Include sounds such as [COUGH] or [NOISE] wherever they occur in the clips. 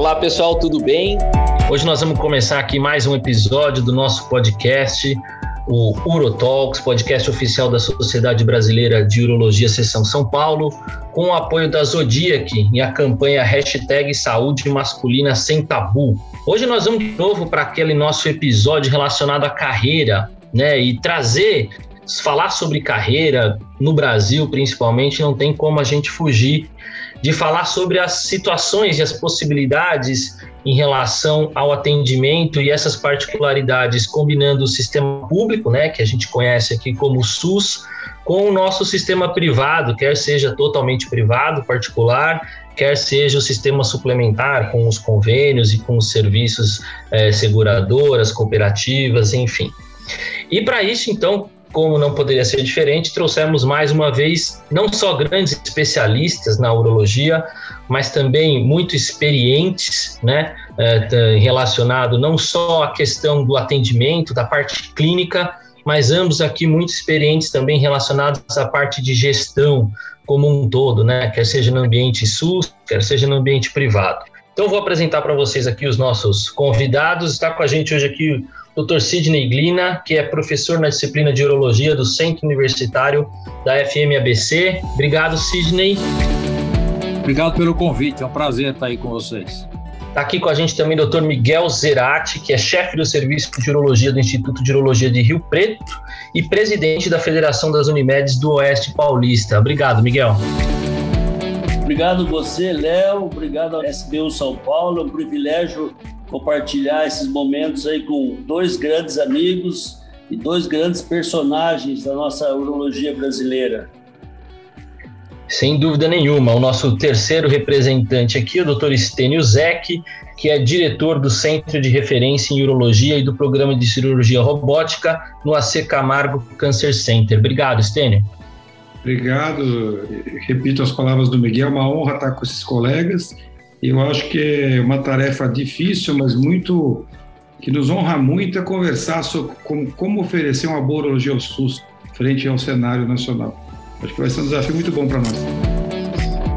Olá pessoal, tudo bem? Hoje nós vamos começar aqui mais um episódio do nosso podcast, o Urotalks, podcast oficial da Sociedade Brasileira de Urologia Seção São Paulo, com o apoio da Zodiac e a campanha hashtag Saúde Masculina Sem Tabu. Hoje nós vamos de novo para aquele nosso episódio relacionado à carreira, né? E trazer falar sobre carreira no Brasil, principalmente, não tem como a gente fugir de falar sobre as situações e as possibilidades em relação ao atendimento e essas particularidades, combinando o sistema público, né, que a gente conhece aqui como SUS, com o nosso sistema privado, quer seja totalmente privado, particular, quer seja o sistema suplementar, com os convênios e com os serviços eh, seguradoras, cooperativas, enfim. E para isso, então, como não poderia ser diferente, trouxemos mais uma vez não só grandes especialistas na urologia, mas também muito experientes, né, é, relacionado não só à questão do atendimento, da parte clínica, mas ambos aqui muito experientes também relacionados à parte de gestão como um todo, né, quer seja no ambiente SUS, quer seja no ambiente privado. Então vou apresentar para vocês aqui os nossos convidados. Está com a gente hoje aqui Dr. Sidney Glina, que é professor na disciplina de Urologia do Centro Universitário da FMABC. Obrigado, Sidney. Obrigado pelo convite, é um prazer estar aí com vocês. Está aqui com a gente também o Dr. Miguel Zerati, que é chefe do Serviço de Urologia do Instituto de Urologia de Rio Preto e presidente da Federação das Unimedes do Oeste Paulista. Obrigado, Miguel. Obrigado você, Léo. Obrigado ao SBU São Paulo. É um privilégio compartilhar esses momentos aí com dois grandes amigos e dois grandes personagens da nossa urologia brasileira. Sem dúvida nenhuma, o nosso terceiro representante aqui, o Dr. Estênio Zec, que é diretor do Centro de Referência em Urologia e do Programa de Cirurgia Robótica no AC Camargo Cancer Center. Obrigado, Estênio. Obrigado. Repito as palavras do Miguel, é uma honra estar com esses colegas eu acho que é uma tarefa difícil, mas muito que nos honra muito é conversar sobre como, como oferecer uma boa urologia ao SUS frente ao cenário nacional. Acho que vai ser um desafio muito bom para nós.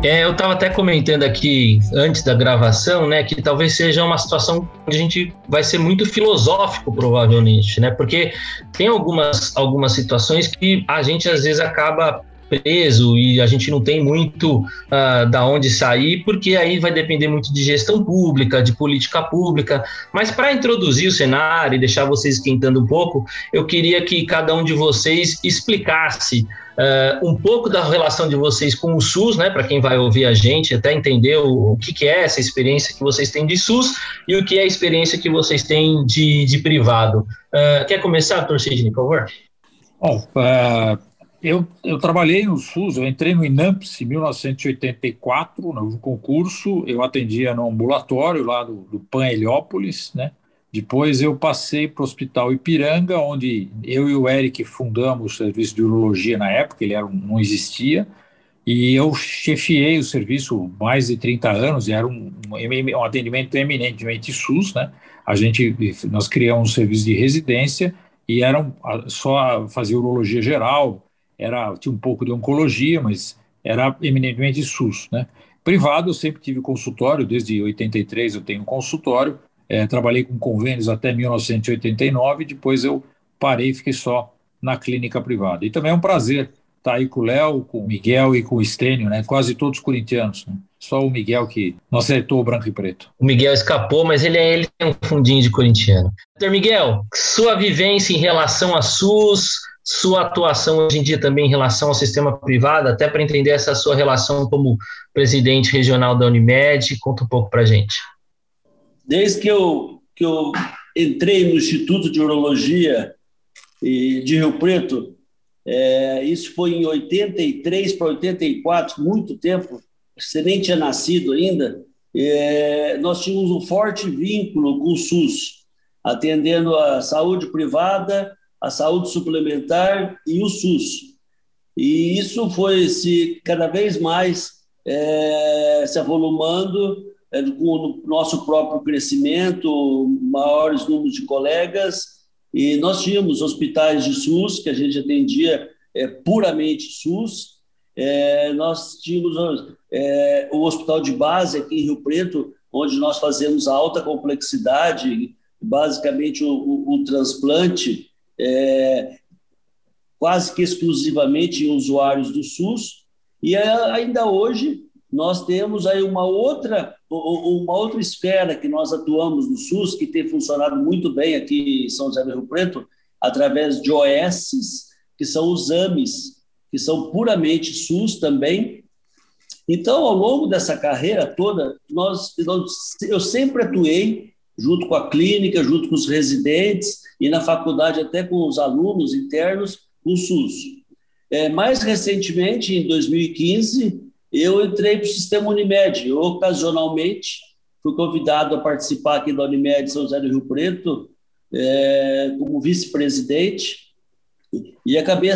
É, eu estava até comentando aqui antes da gravação, né, que talvez seja uma situação onde a gente vai ser muito filosófico, provavelmente, né, porque tem algumas, algumas situações que a gente às vezes acaba preso e a gente não tem muito uh, da onde sair, porque aí vai depender muito de gestão pública, de política pública. Mas para introduzir o cenário e deixar vocês esquentando um pouco, eu queria que cada um de vocês explicasse Uh, um pouco da relação de vocês com o SUS, né, para quem vai ouvir a gente, até entender o, o que, que, é essa experiência que vocês têm de SUS e o que é a experiência que vocês têm de, de privado. Uh, quer começar, Sidney, por favor? Bom, eu, eu trabalhei no SUS, eu entrei no INAMPS em 1984, no concurso, eu atendia no ambulatório lá do, do PAN Heliópolis, né? Depois eu passei para o Hospital Ipiranga, onde eu e o Eric fundamos o serviço de urologia na época, ele era, não existia, e eu chefiei o serviço mais de 30 anos, e era um, um, atendimento eminentemente SUS, né? A gente, nós criamos um serviço de residência e eram só fazia urologia geral, era tinha um pouco de oncologia, mas era eminentemente SUS, né? Privado, eu sempre tive consultório, desde 83 eu tenho consultório, é, trabalhei com convênios até 1989, depois eu parei e fiquei só na clínica privada. E também é um prazer estar aí com o Léo, com o Miguel e com o Estênio, né? quase todos corintianos. Né? Só o Miguel que não acertou o branco e preto. O Miguel escapou, mas ele, é, ele tem um fundinho de corintiano. Doutor Miguel, sua vivência em relação a SUS, sua atuação hoje em dia também em relação ao sistema privado, até para entender essa sua relação como presidente regional da Unimed. Conta um pouco para a gente. Desde que eu, que eu entrei no Instituto de Urologia de Rio Preto, é, isso foi em 83 para 84, muito tempo, você nem tinha nascido ainda, é, nós tínhamos um forte vínculo com o SUS, atendendo a saúde privada a saúde suplementar e o SUS. E isso foi se cada vez mais é, se avolumando é, com o nosso próprio crescimento, maiores números de colegas, e nós tínhamos hospitais de SUS, que a gente atendia é, puramente SUS, é, nós tínhamos é, o hospital de base aqui em Rio Preto, onde nós fazemos alta complexidade, basicamente o, o, o transplante, é, quase que exclusivamente usuários do SUS, e ainda hoje nós temos aí uma outra, uma outra esfera que nós atuamos no SUS, que tem funcionado muito bem aqui em São José do Rio Preto, através de OS, que são os AMES, que são puramente SUS também. Então, ao longo dessa carreira toda, nós, eu sempre atuei junto com a clínica, junto com os residentes e na faculdade até com os alunos internos, o SUS. É, mais recentemente, em 2015, eu entrei para o sistema Unimed. Ocasionalmente, fui convidado a participar aqui da Unimed São José do Rio Preto é, como vice-presidente e acabei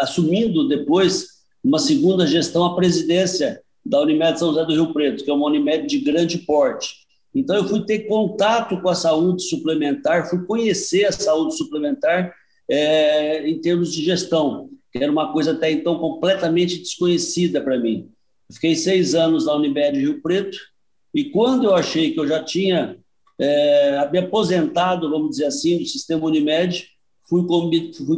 assumindo depois uma segunda gestão a presidência da Unimed São José do Rio Preto, que é uma Unimed de grande porte. Então eu fui ter contato com a saúde suplementar, fui conhecer a saúde suplementar é, em termos de gestão, que era uma coisa até então completamente desconhecida para mim. Fiquei seis anos na Unimed Rio Preto e quando eu achei que eu já tinha é, me aposentado, vamos dizer assim, do sistema Unimed, fui,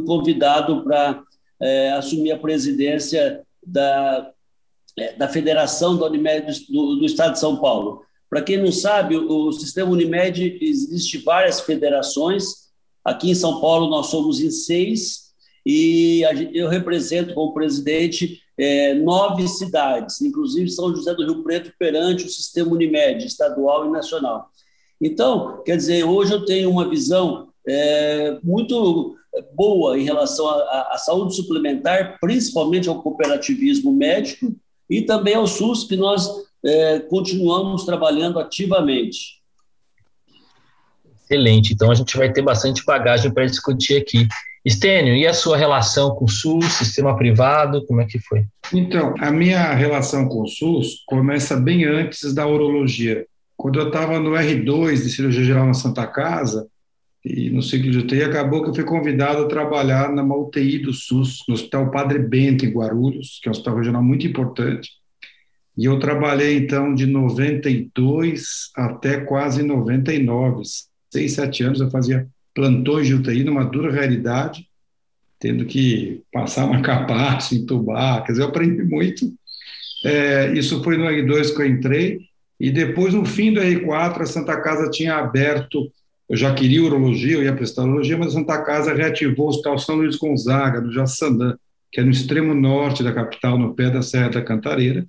convidado para é, assumir a presidência da, é, da Federação da Unimed do, do Estado de São Paulo. Para quem não sabe, o, sistema Unimed existe várias federações. Aqui em São Paulo nós somos em seis e eu represento como presidente é, nove cidades, inclusive São José do Rio Preto perante o sistema Unimed estadual e nacional. Então, quer dizer, hoje eu tenho uma visão é, muito boa em relação à, saúde suplementar, principalmente ao cooperativismo médico e também ao SUS, que nós é, continuamos trabalhando ativamente. Excelente. Então a gente vai ter bastante bagagem para discutir aqui. Estênio, e a sua relação com o SUS, sistema privado, como é que foi? Então, a minha relação com o SUS começa bem antes da urologia. Quando eu estava no R2 de cirurgia geral na Santa Casa, e no ciclo de UTI, acabou que eu fui convidado a trabalhar na UTI do SUS, no Hospital Padre Bento, em Guarulhos, que é um hospital regional muito importante. E eu trabalhei, então, de 92 até quase 99, seis, sete anos, eu fazia plantões de UTI numa dura realidade, tendo que passar uma [LAUGHS] capaça, entubar, quer dizer, eu aprendi muito. É, isso foi no R2 que eu entrei, e depois, no fim do R4, a Santa Casa tinha aberto, eu já queria urologia, eu ia prestar urologia, mas a Santa Casa reativou o Hospital São Luís Gonzaga, no Jaçanã, que é no extremo norte da capital, no pé da Serra da Cantareira.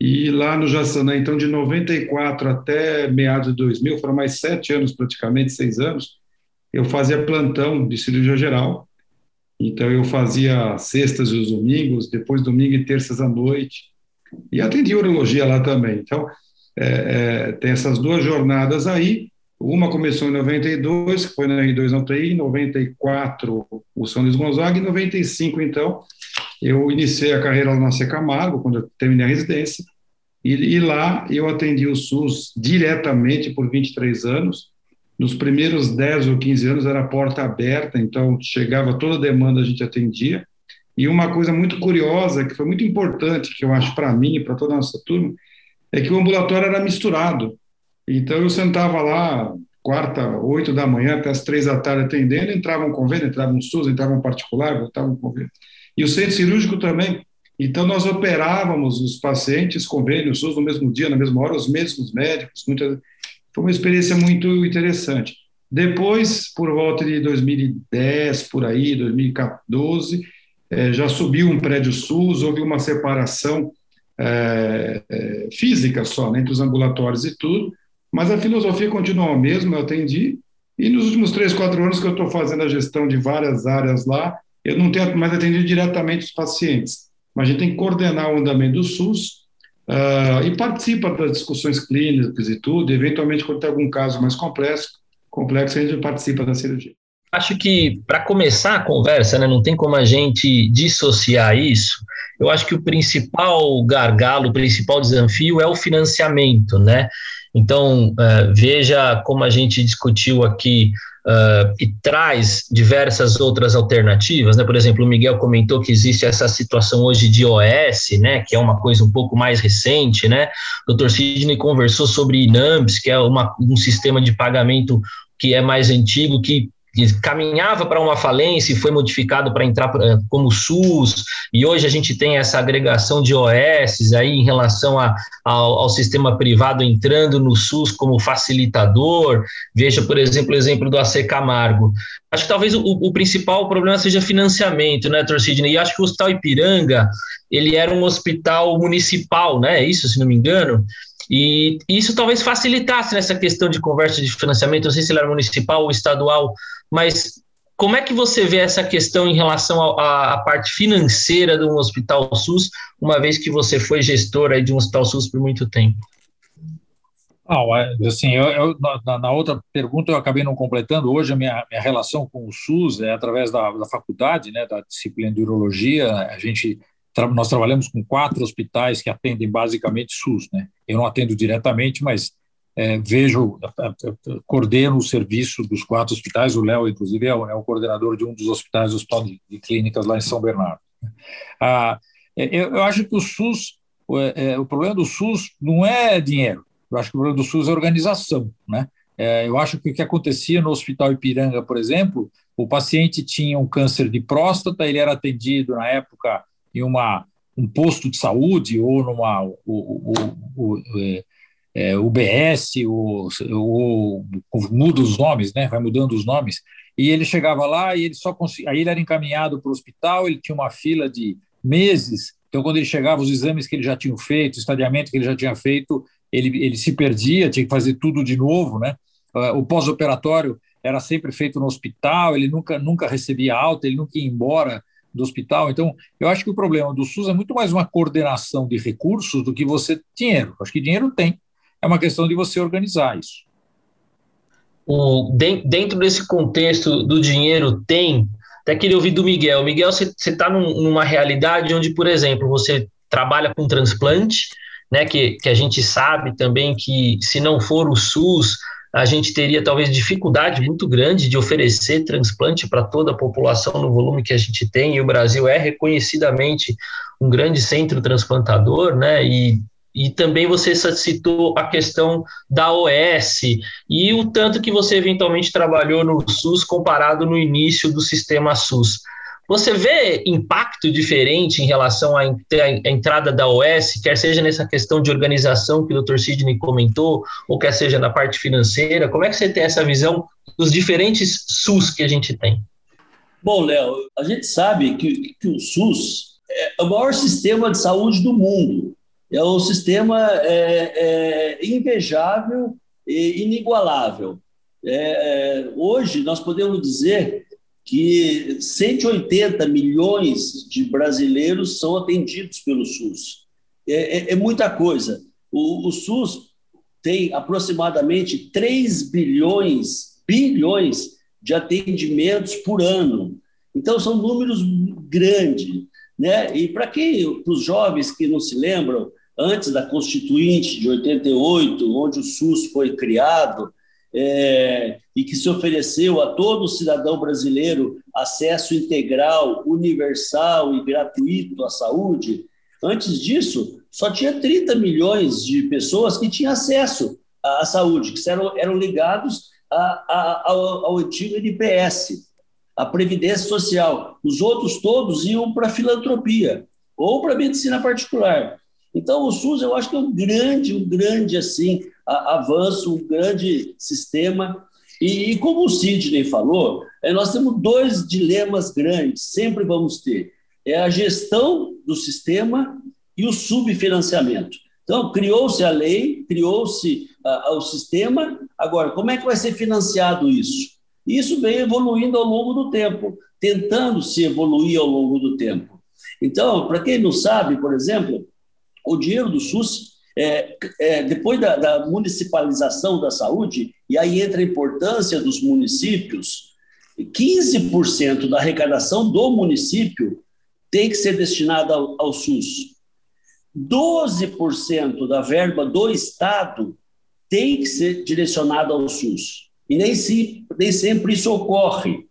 E lá no Jaçanã, então, de 94 até meados de 2000, foram mais sete anos, praticamente seis anos, eu fazia plantão de cirurgia geral. Então, eu fazia sextas e os domingos, depois domingo e terças à noite, e atendia urologia lá também. Então, é, é, tem essas duas jornadas aí. Uma começou em 92, que foi na R2 na UTI, em 94 o São Luís Gonzaga, e em 95, então, eu iniciei a carreira lá na Camargo, quando eu terminei a residência, e, e, lá eu atendi o SUS diretamente por 23 anos. Nos primeiros 10 ou 15 anos era porta aberta, então chegava toda a demanda, a gente atendia. E uma coisa muito curiosa, que foi muito importante, que eu acho para mim e para toda a nossa turma, é que o ambulatório era misturado. Então eu sentava lá, quarta, oito da manhã até as três da tarde atendendo, entrava um convênio, entrava um SUS, entrava um particular, voltava um convênio. E o centro cirúrgico também. Então nós operávamos os pacientes, convênio, SUS no mesmo dia, na mesma hora, os mesmos médicos. Muita... Foi uma experiência muito interessante. Depois, por volta de 2010, por aí, 2014, eh, já subiu um prédio SUS, houve uma separação é, é, física só, né, entre os ambulatórios e tudo, mas a filosofia continua a mesma, eu atendi, e nos últimos três, quatro anos que eu estou fazendo a gestão de várias áreas lá, eu não tenho mais atendido diretamente os pacientes, mas a gente tem que coordenar o andamento do SUS uh, e participa das discussões clínicas e tudo, eventualmente quando tem algum caso mais complexo, complexo a gente participa da cirurgia. Acho que para começar a conversa, né, não tem como a gente dissociar isso. Eu acho que o principal gargalo, o principal desafio é o financiamento, né? Então, uh, veja como a gente discutiu aqui uh, e traz diversas outras alternativas, né? Por exemplo, o Miguel comentou que existe essa situação hoje de OS, né? Que é uma coisa um pouco mais recente, né? O Dr. Sidney conversou sobre INAMPS, que é uma, um sistema de pagamento que é mais antigo, que que caminhava para uma falência e foi modificado para entrar como SUS, e hoje a gente tem essa agregação de OS aí em relação a, ao, ao, sistema privado entrando no SUS como facilitador. Veja, por exemplo, o exemplo do AC Camargo. Acho que talvez o, o principal problema seja financiamento, né, Dr. Sidney? E acho que o Hospital Ipiranga, ele era um hospital municipal, né? É isso, se não me engano. E isso talvez facilitasse nessa questão de conversa de financiamento, não sei se ele era municipal ou estadual, mas como é que você vê essa questão em relação à parte financeira de um hospital SUS, uma vez que você foi gestor aí de um hospital SUS por muito tempo? Ah, assim, eu, eu na, na, outra pergunta eu acabei não completando. Hoje a minha, minha relação com o SUS é através da, da faculdade, né, da disciplina de urologia. A gente nós trabalhamos com quatro hospitais que atendem basicamente SUS, né? Eu não atendo diretamente, mas é, vejo, coordeno o serviço dos quatro hospitais, o Léo, inclusive, é o, é o, coordenador de um dos hospitais, Hospital de, de Clínicas lá em São Bernardo. Ah, é, eu, eu, acho que o SUS, o, é, o, problema do SUS não é dinheiro, eu acho que o problema do SUS é organização, né? É, eu acho que o que acontecia no Hospital Ipiranga, por exemplo, o paciente tinha um câncer de próstata, ele era atendido na época em uma, um posto de saúde ou numa o, o, o, é, é, UBS, o, o, muda os nomes, né? Vai mudando os nomes. E ele chegava lá e ele só conseguia. Aí ele era encaminhado para o hospital, ele tinha uma fila de meses. Então, quando ele chegava, os exames que ele já tinha feito, o estadiamento que ele já tinha feito, ele, ele se perdia, tinha que fazer tudo de novo, né? Ah, o pós-operatório era sempre feito no hospital, ele nunca, nunca recebia alta, ele nunca ia embora do hospital. Então, eu acho que o problema do SUS é muito mais uma coordenação de recursos do que você dinheiro. Acho que dinheiro tem, é uma questão de você organizar isso. O, dentro desse contexto do dinheiro tem, até queria ouvir do Miguel. Miguel, você está num, numa realidade onde, por exemplo, você trabalha com transplante, né, que, que a gente sabe também que se não for o SUS, a gente teria talvez dificuldade muito grande de oferecer transplante para toda a população no volume que a gente tem, e o Brasil é reconhecidamente um grande centro transplantador, né? E e também você citou a questão da OS e o tanto que você eventualmente trabalhou no SUS comparado no início do sistema SUS. Você vê impacto diferente em relação à, entrada da OS, quer seja nessa questão de organização que o Dr. Sidney comentou, ou quer seja na parte financeira? Como é que você tem essa visão dos diferentes SUS que a gente tem? Bom, Léo, a gente sabe que, que o SUS é o maior sistema de saúde do mundo é um sistema é, é, invejável e inigualável. É, é hoje, nós podemos dizer que 180 milhões de brasileiros são atendidos pelo SUS. É, é, é muita coisa. O, o, SUS tem aproximadamente 3 bilhões, bilhões de atendimentos por ano. Então, são números grandes. Né? E para quem, para os jovens que não se lembram, antes da Constituinte de 88, onde o SUS foi criado, é, e que se ofereceu a todo cidadão brasileiro acesso integral, universal e gratuito à saúde, antes disso, só tinha 30 milhões de pessoas que tinham acesso à saúde, que eram, eram ligados a, a, ao, ao antigo NPS, a Previdência Social. Os outros todos iam para a filantropia ou para a medicina particular. Então, o SUS, eu acho que é um grande, um grande assim, avanço, um grande sistema. E, e como o Sidney falou, é, nós temos dois dilemas grandes, sempre vamos ter. É a gestão do sistema e o subfinanciamento. Então, criou-se a lei, criou-se o sistema, agora, como é que vai ser financiado isso? Isso vem evoluindo ao longo do tempo, tentando se evoluir ao longo do tempo. Então, para quem não sabe, por exemplo, o dinheiro do SUS, é, é, depois da, da, municipalização da saúde, e aí entra a importância dos municípios, 15% da arrecadação do município tem que ser destinada ao, ao SUS. 12% da verba do Estado tem que ser direcionada ao SUS. E nem, se, nem sempre isso ocorre.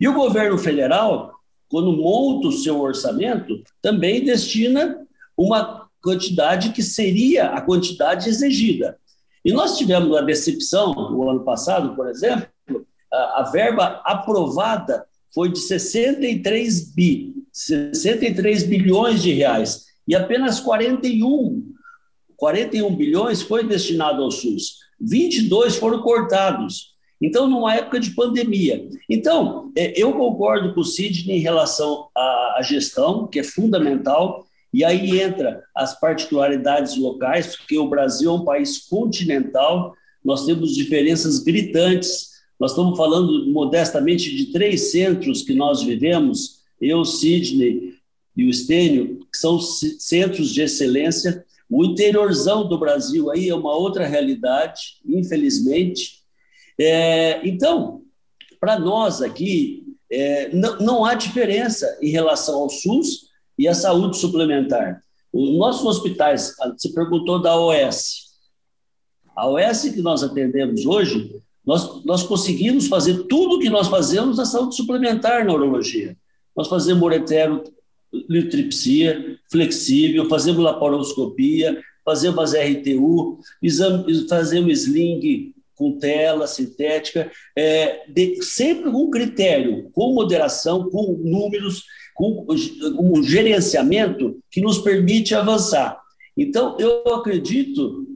E o governo federal, quando monta o seu orçamento, também destina uma quantidade que seria a quantidade exigida. E nós tivemos uma decepção no ano passado, por exemplo, a, a verba aprovada foi de 63 bi, 63 bilhões de reais, e apenas 41, 41 bilhões foi destinado ao SUS. 22 foram cortados. Então, numa época de pandemia. Então, é, eu concordo com o Sidney em relação à gestão, que é fundamental, e aí entra as particularidades locais, porque o Brasil é um país continental, nós temos diferenças gritantes. Nós estamos falando modestamente de três centros que nós vivemos, eu, Sidney e o Estênio, que são centros de excelência. O interiorzão do Brasil aí é uma outra realidade, infelizmente. É, então, para nós aqui, é, não, não há diferença em relação ao SUS e à saúde suplementar. Os nossos hospitais, você perguntou da OS. A OS que nós atendemos hoje, nós, nós conseguimos fazer tudo o que nós fazemos na saúde suplementar na urologia. Nós fazemos uretero, litripsia flexível, fazemos laparoscopia, fazemos RTU, exame, fazemos sling com tela sintética, é, de, sempre com critério, com moderação, com números, com um gerenciamento que nos permite avançar. Então, eu acredito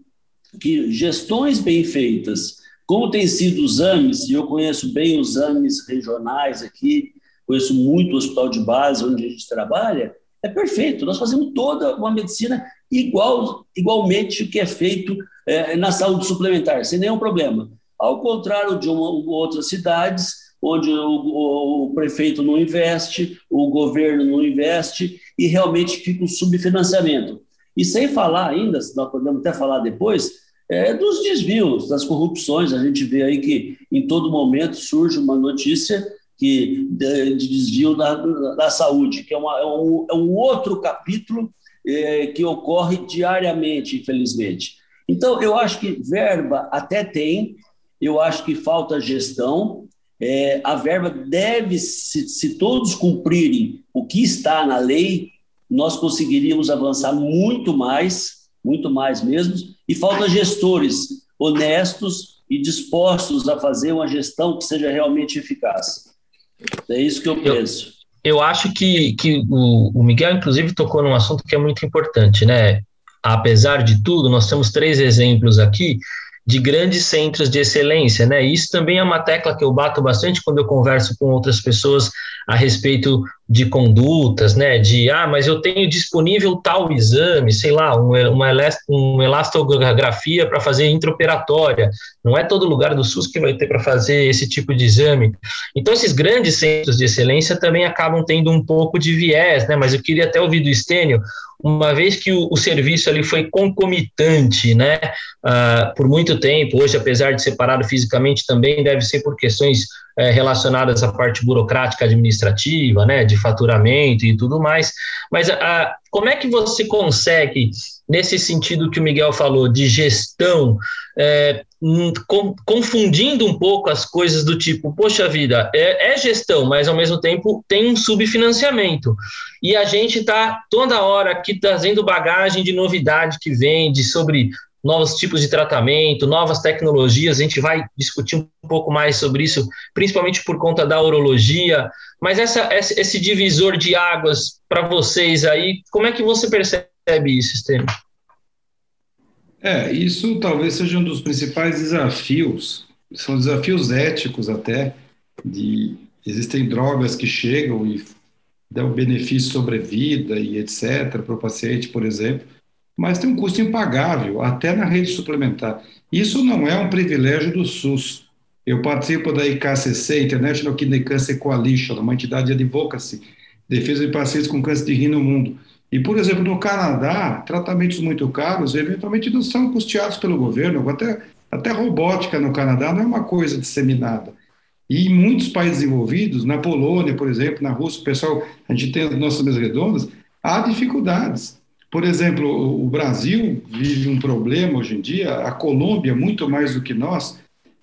que gestões bem feitas, como tem sido os AMES, e eu conheço bem os AMES regionais aqui, conheço muito o hospital de base onde a gente trabalha, é perfeito. Nós fazemos toda uma medicina igual, igualmente o que é feito é, na saúde suplementar, sem nenhum problema. Ao contrário de uma, outras cidades, onde o, o, prefeito não investe, o governo não investe e realmente fica um subfinanciamento. E sem falar ainda, nós podemos até falar depois, é, dos desvios, das corrupções. A gente vê aí que em todo momento surge uma notícia que, de, de desvio da, da, saúde, que é, uma, é, um, é um outro capítulo é, que ocorre diariamente, infelizmente. Então, eu acho que verba até tem, eu acho que falta gestão. É, a verba deve, se, se todos cumprirem o que está na lei, nós conseguiríamos avançar muito mais, muito mais mesmo, e falta gestores honestos e dispostos a fazer uma gestão que seja realmente eficaz. É isso que eu penso. Eu, eu acho que, que o, o Miguel, inclusive, tocou num assunto que é muito importante, né? Apesar de tudo, nós temos três exemplos aqui de grandes centros de excelência, né? Isso também é uma tecla que eu bato bastante quando eu converso com outras pessoas a respeito de condutas, né? De ah, mas eu tenho disponível tal exame, sei lá, uma, uma elastografia para fazer intraoperatória. Não é todo lugar do SUS que vai ter para fazer esse tipo de exame. Então, esses grandes centros de excelência também acabam tendo um pouco de viés, né? Mas eu queria até ouvir do Estênio uma vez que o, o, serviço ali foi concomitante, né, uh, por muito tempo, hoje, apesar de separado fisicamente, também deve ser por questões uh, relacionadas à parte burocrática administrativa, né, de faturamento e tudo mais, mas uh, como é que você consegue, nesse sentido que o Miguel falou, de gestão, é, com, confundindo um pouco as coisas do tipo, poxa vida, é, é, gestão, mas ao mesmo tempo tem um subfinanciamento. E a gente está toda hora aqui trazendo bagagem de novidade que vem, de sobre novos tipos de tratamento, novas tecnologias, a gente vai discutir um pouco mais sobre isso, principalmente por conta da urologia, mas essa, esse divisor de águas para vocês aí, como é que você percebe isso, Estênio? É, isso talvez seja um dos principais desafios, são desafios éticos até, de existem drogas que chegam e dão benefício sobre a vida e etc. para o paciente, por exemplo, mas tem um custo impagável, até na rede suplementar. Isso não é um privilégio do SUS. Eu participo da IKCC, International Kidney Cancer Coalition, uma entidade de advocacy, defesa de pacientes com câncer de rim no mundo. E, por exemplo, no Canadá, tratamentos muito caros eventualmente não são custeados pelo governo, até, até robótica no Canadá não é uma coisa disseminada. E em muitos países desenvolvidos, na Polônia, por exemplo, na Rússia, o pessoal, a gente tem as nossas mesas redondas, há dificuldades. Por exemplo, o Brasil vive um problema hoje em dia, a Colômbia, muito mais do que nós,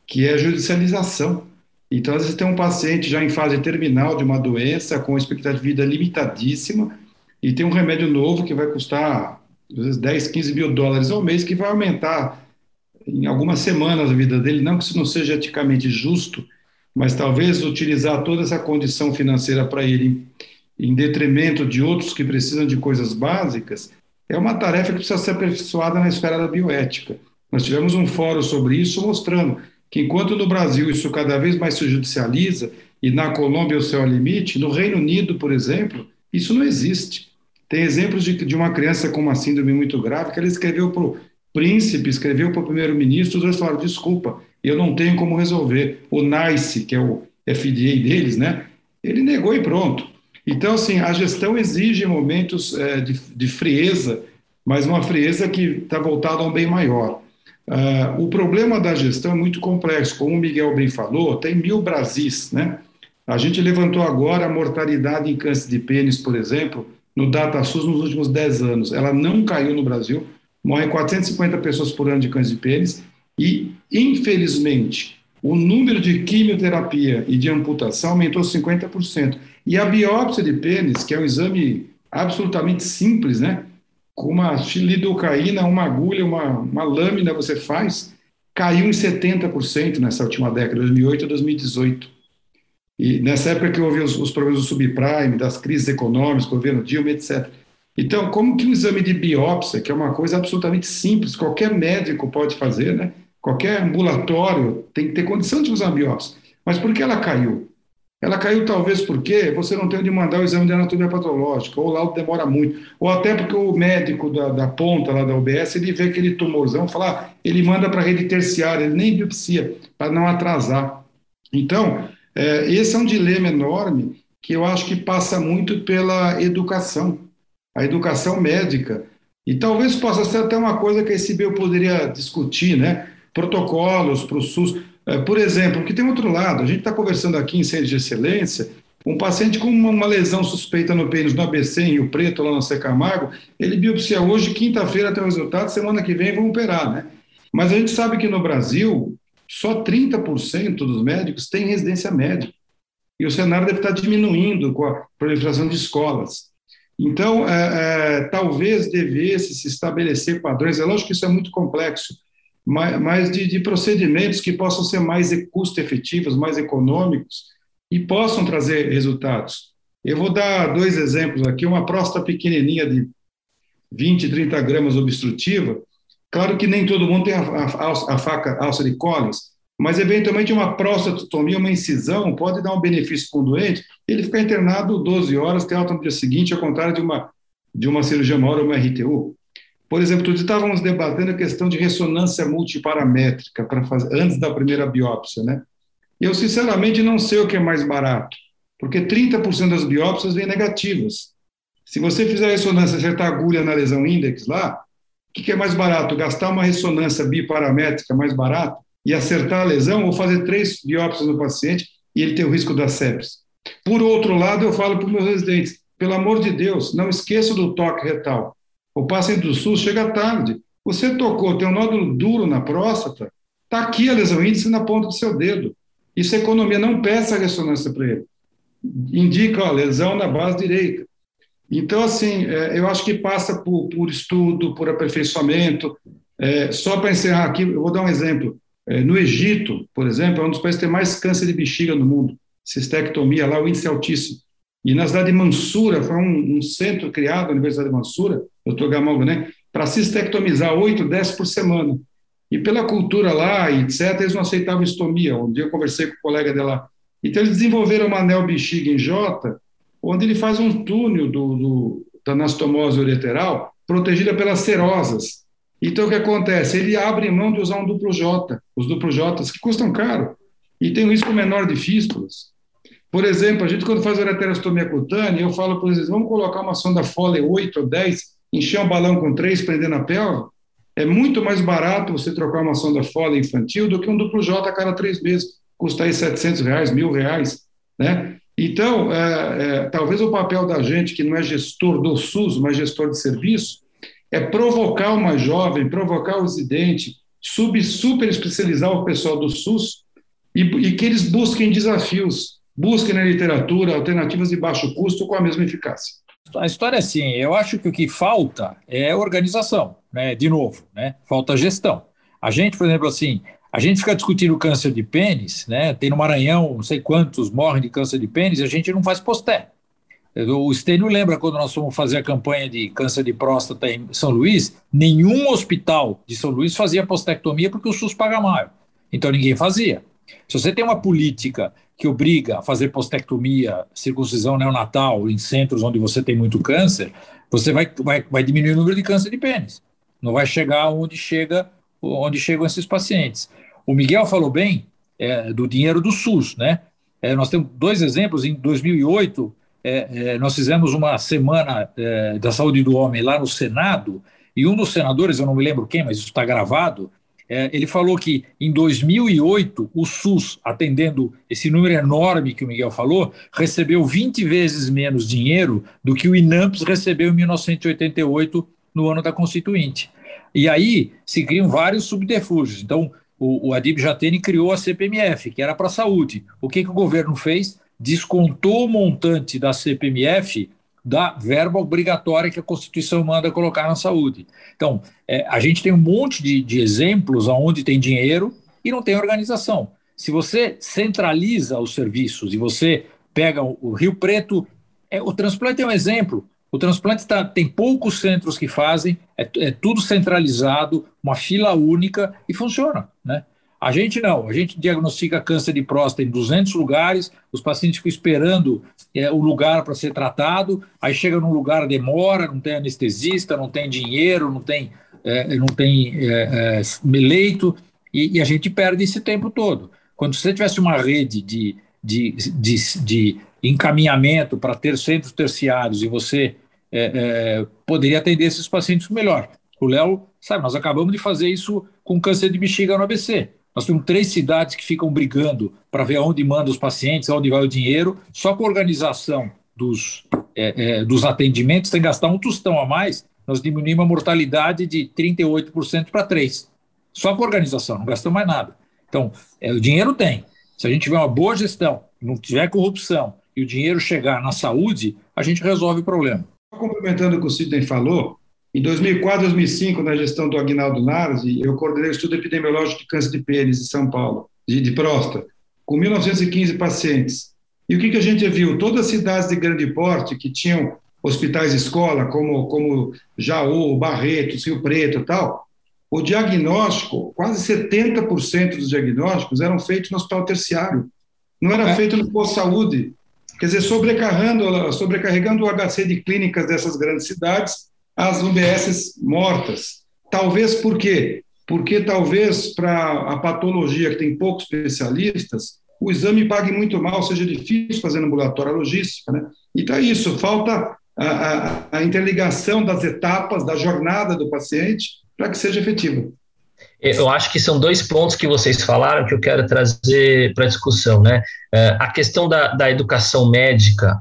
que é a judicialização. Então, às vezes, tem um paciente já em fase terminal de uma doença, com expectativa de vida limitadíssima, e tem um remédio novo que vai custar, às vezes, 10, 15 mil dólares ao mês, que vai aumentar em algumas semanas a vida dele. Não que isso não seja eticamente justo, mas talvez utilizar toda essa condição financeira para ele em detrimento de outros que precisam de coisas básicas, é uma tarefa que precisa ser aperfeiçoada na esfera da bioética. Nós tivemos um fórum sobre isso mostrando que enquanto no Brasil isso cada vez mais se judicializa e na Colômbia o céu é limite, no Reino Unido, por exemplo, isso não existe. Tem exemplos de, de uma criança com uma síndrome muito grave que ela escreveu para o príncipe, escreveu para o primeiro-ministro, os dois falaram, desculpa, eu não tenho como resolver. O NICE, que é o FDA deles, né? Ele negou e pronto. Então, assim, a gestão exige momentos é, de, de, frieza, mas uma frieza que está voltada a um bem maior. Uh, o problema da gestão é muito complexo. Como o Miguel bem falou, tem mil Brasis, né? A gente levantou agora a mortalidade em câncer de pênis, por exemplo, no DataSUS nos últimos 10 anos. Ela não caiu no Brasil, morrem 450 pessoas por ano de câncer de pênis, e, infelizmente, o número de quimioterapia e de amputação aumentou 50%. E a biópsia de pênis, que é um exame absolutamente simples, né? Com uma lidocaína, uma agulha, uma, uma lâmina você faz, caiu em 70% nessa última década, 2008 a 2018. E nessa época que houve os, os problemas do subprime, das crises econômicas, governo Dilma, etc. Então, como que um exame de biópsia, que é uma coisa absolutamente simples, qualquer médico pode fazer, né? Qualquer ambulatório tem que ter condição de usar biópsia. Mas por que ela caiu? Ela caiu talvez porque você não tem onde mandar o exame de anatomia patológica, ou o laudo demora muito, ou até porque o médico da, da ponta lá da UBS, ele vê aquele tumorzão, fala, ah, ele manda para a rede terciária, ele nem biopsia, para não atrasar. Então, é, esse é um dilema enorme que eu acho que passa muito pela educação, a educação médica. E talvez possa ser até uma coisa que a SBU poderia discutir, né? protocolos para o SUS. É, por exemplo, que tem outro lado, a gente está conversando aqui em centro de excelência, um paciente com uma, lesão suspeita no pênis no ABC, em Rio Preto, lá no Secamargo, ele biopsia hoje, quinta-feira tem o resultado, semana que vem vão operar, né? Mas a gente sabe que no Brasil, só 30% dos médicos têm residência médica. E o cenário deve estar diminuindo com a proliferação de escolas. Então, é, é, talvez devesse se estabelecer padrões. É lógico que isso é muito complexo, mas de, de procedimentos que possam ser mais custo-efetivos, mais econômicos e possam trazer resultados. Eu vou dar dois exemplos aqui. Uma próstata pequenininha de 20, 30 gramas obstrutiva. Claro que nem todo mundo tem a, a, a faca alça de Collins, mas eventualmente uma prostatotomia, uma incisão, pode dar um benefício para o doente, ele ficar internado 12 horas, ter alta no dia seguinte, ao contrário de uma, de uma cirurgia maior ou uma RTU. Por exemplo, estávamos debatendo a questão de ressonância multiparamétrica para fazer antes da primeira biópsia, né? Eu sinceramente não sei o que é mais barato, porque 30% das biópsias vêm negativas. Se você fizer a ressonância, acertar agulha na lesão índex lá, o que é mais barato? Gastar uma ressonância biparamétrica mais barato e acertar a lesão ou fazer três biópsias no paciente e ele ter o risco da sepsis? Por outro lado, eu falo para os meus residentes, pelo amor de Deus, não esqueça do toque retal. O paciente do SUS chega tarde. Você tocou, tem um nódulo duro na próstata, está aqui a lesão índice na ponta do seu dedo. Isso é economia, não peça a ressonância para ele. Indica a lesão na base direita. Então, assim, é, eu acho que passa por, por estudo, por aperfeiçoamento. É, só para encerrar aqui, eu vou dar um exemplo. É, no Egito, por exemplo, é um dos países que tem mais câncer de bexiga no mundo. Cistectomia lá, o índice é altíssimo. E na cidade de Mansura, foi um, um centro criado, a Universidade de Mansura, doutor Gamal, né, para cistectomizar 8, 10 por semana. E pela cultura lá, etc., eles não aceitavam estomia. Um dia eu conversei com um colega dela. Então, eles desenvolveram uma anel bexiga em J, onde ele faz um túnel do, do, da anastomose ureteral protegida pelas serosas. Então, o que acontece? Ele abre mão de usar um duplo J, os duplo J, que custam caro, e tem um risco menor de fístulas. Por exemplo, a gente, quando faz ureterostomia cutânea, eu falo para eles: vamos colocar uma sonda Foley 8 ou 10 encher um balão com três, prender na pelve, é muito mais barato você trocar uma sonda Foley infantil do que um duplo J a cada três meses, custa aí 700 reais, mil reais, né? Então, é, é, talvez o papel da gente, que não é gestor do SUS, mas gestor de serviço, é provocar uma jovem, provocar o residente, sub, super especializar o pessoal do SUS e, e que eles busquem desafios, busquem na literatura alternativas de baixo custo com a mesma eficácia. A história é assim, eu acho que o que falta é organização, né? De novo, né? Falta gestão. A gente, por exemplo, assim, a gente fica discutindo câncer de pênis, né? Tem no Maranhão, não sei quantos morrem de câncer de pênis, a gente não faz posté. O Stênio lembra quando nós fomos fazer a campanha de câncer de próstata em São Luís, nenhum hospital de São Luís fazia postectomia porque o SUS paga mal. Então ninguém fazia. Se você tem uma política que obriga a fazer postectomia, circuncisão neonatal em centros onde você tem muito câncer, você vai, vai, vai diminuir o número de câncer de pênis. Não vai chegar onde chega onde chegam esses pacientes. O Miguel falou bem é, do dinheiro do SUS, né? É, nós temos dois exemplos. Em 2008, é, é, nós fizemos uma semana é, da saúde do homem lá no Senado, e um dos senadores, eu não me lembro quem, mas isso está gravado, é, ele falou que em 2008 o SUS, atendendo esse número enorme que o Miguel falou, recebeu 20 vezes menos dinheiro do que o INAMPS recebeu em 1988, no ano da Constituinte. E aí se criam vários subterfúgios. Então, o, o Adib Jatene criou a CPMF, que era para a saúde. O que, que o governo fez? Descontou o montante da CPMF da verba obrigatória que a Constituição manda colocar na saúde. Então, é, a gente tem um monte de, de exemplos onde tem dinheiro e não tem organização. Se você centraliza os serviços e você pega o, Rio Preto, é, o transplante é um exemplo. O transplante tá, tem poucos centros que fazem, é, é, tudo centralizado, uma fila única e funciona. Né? A gente não, a gente diagnostica câncer de próstata em 200 lugares, os pacientes ficam esperando é, o lugar para ser tratado, aí chega num lugar, demora, não tem anestesista, não tem dinheiro, não tem, é, não tem é, é leito, e, e, a gente perde esse tempo todo. Quando você tivesse uma rede de, de, de, de encaminhamento para ter centros terciários e você é, é, poderia atender esses pacientes melhor. O Léo, sabe, nós acabamos de fazer isso com câncer de bexiga no ABC. Nós temos três cidades que ficam brigando para ver aonde manda os pacientes, aonde vai o dinheiro. Só com a organização dos, é, é, dos atendimentos, sem gastar um tostão a mais, nós diminuímos a mortalidade de 38% para 3%. Só com a organização, não gastamos mais nada. Então, é, o dinheiro tem. Se a gente tiver uma boa gestão, não tiver corrupção e o dinheiro chegar na saúde, a gente resolve o problema. Complementando o que o Sidney falou, em 2004, 2005, na gestão do Agnaldo Narzi, eu coordenei o estudo epidemiológico de câncer de pênis em São Paulo, de, de próstata, com 1.915 pacientes. E o que, que a gente viu? Todas as cidades de grande porte que tinham hospitais escola, como, como Jaú, Barretos, Rio Preto e tal, o diagnóstico, quase 70% dos diagnósticos eram feitos no hospital terciário. Não era é. feito no posto de saúde. Quer dizer, sobrecarregando, sobrecarregando o HC de clínicas dessas grandes cidades, as UBSs mortas. Talvez por quê? Porque talvez para a patologia que tem poucos especialistas, o exame pague muito mal, seja difícil fazer no ambulatório a logística. Né? Então é isso, falta a, a, a interligação das etapas da jornada do paciente para que seja efetiva. Eu acho que são dois pontos que vocês falaram que eu quero trazer para a discussão, né? É, a questão da, da educação médica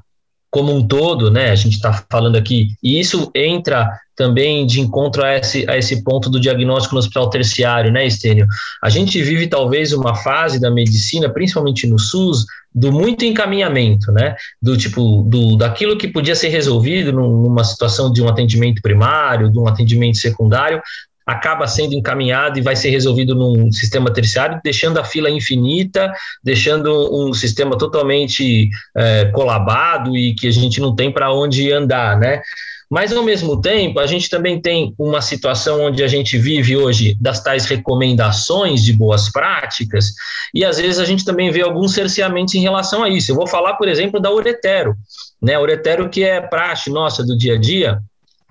como um todo, né? A gente está falando aqui, e isso entra também de encontro a esse, a esse ponto do diagnóstico no hospital terciário, né, Estênio? A gente vive talvez uma fase da medicina, principalmente no SUS, do muito encaminhamento, né? Do tipo, do, daquilo que podia ser resolvido numa situação de um atendimento primário, de um atendimento secundário, acaba sendo encaminhado e vai ser resolvido num sistema terciário, deixando a fila infinita, deixando um sistema totalmente é, colabado e que a gente não tem para onde andar, né? Mas, ao mesmo tempo, a gente também tem uma situação onde a gente vive hoje das tais recomendações de boas práticas, e às vezes a gente também vê alguns cerceamentos em relação a isso. Eu vou falar, por exemplo, da Uretero, né? Uretero que é praxe nossa do dia a dia,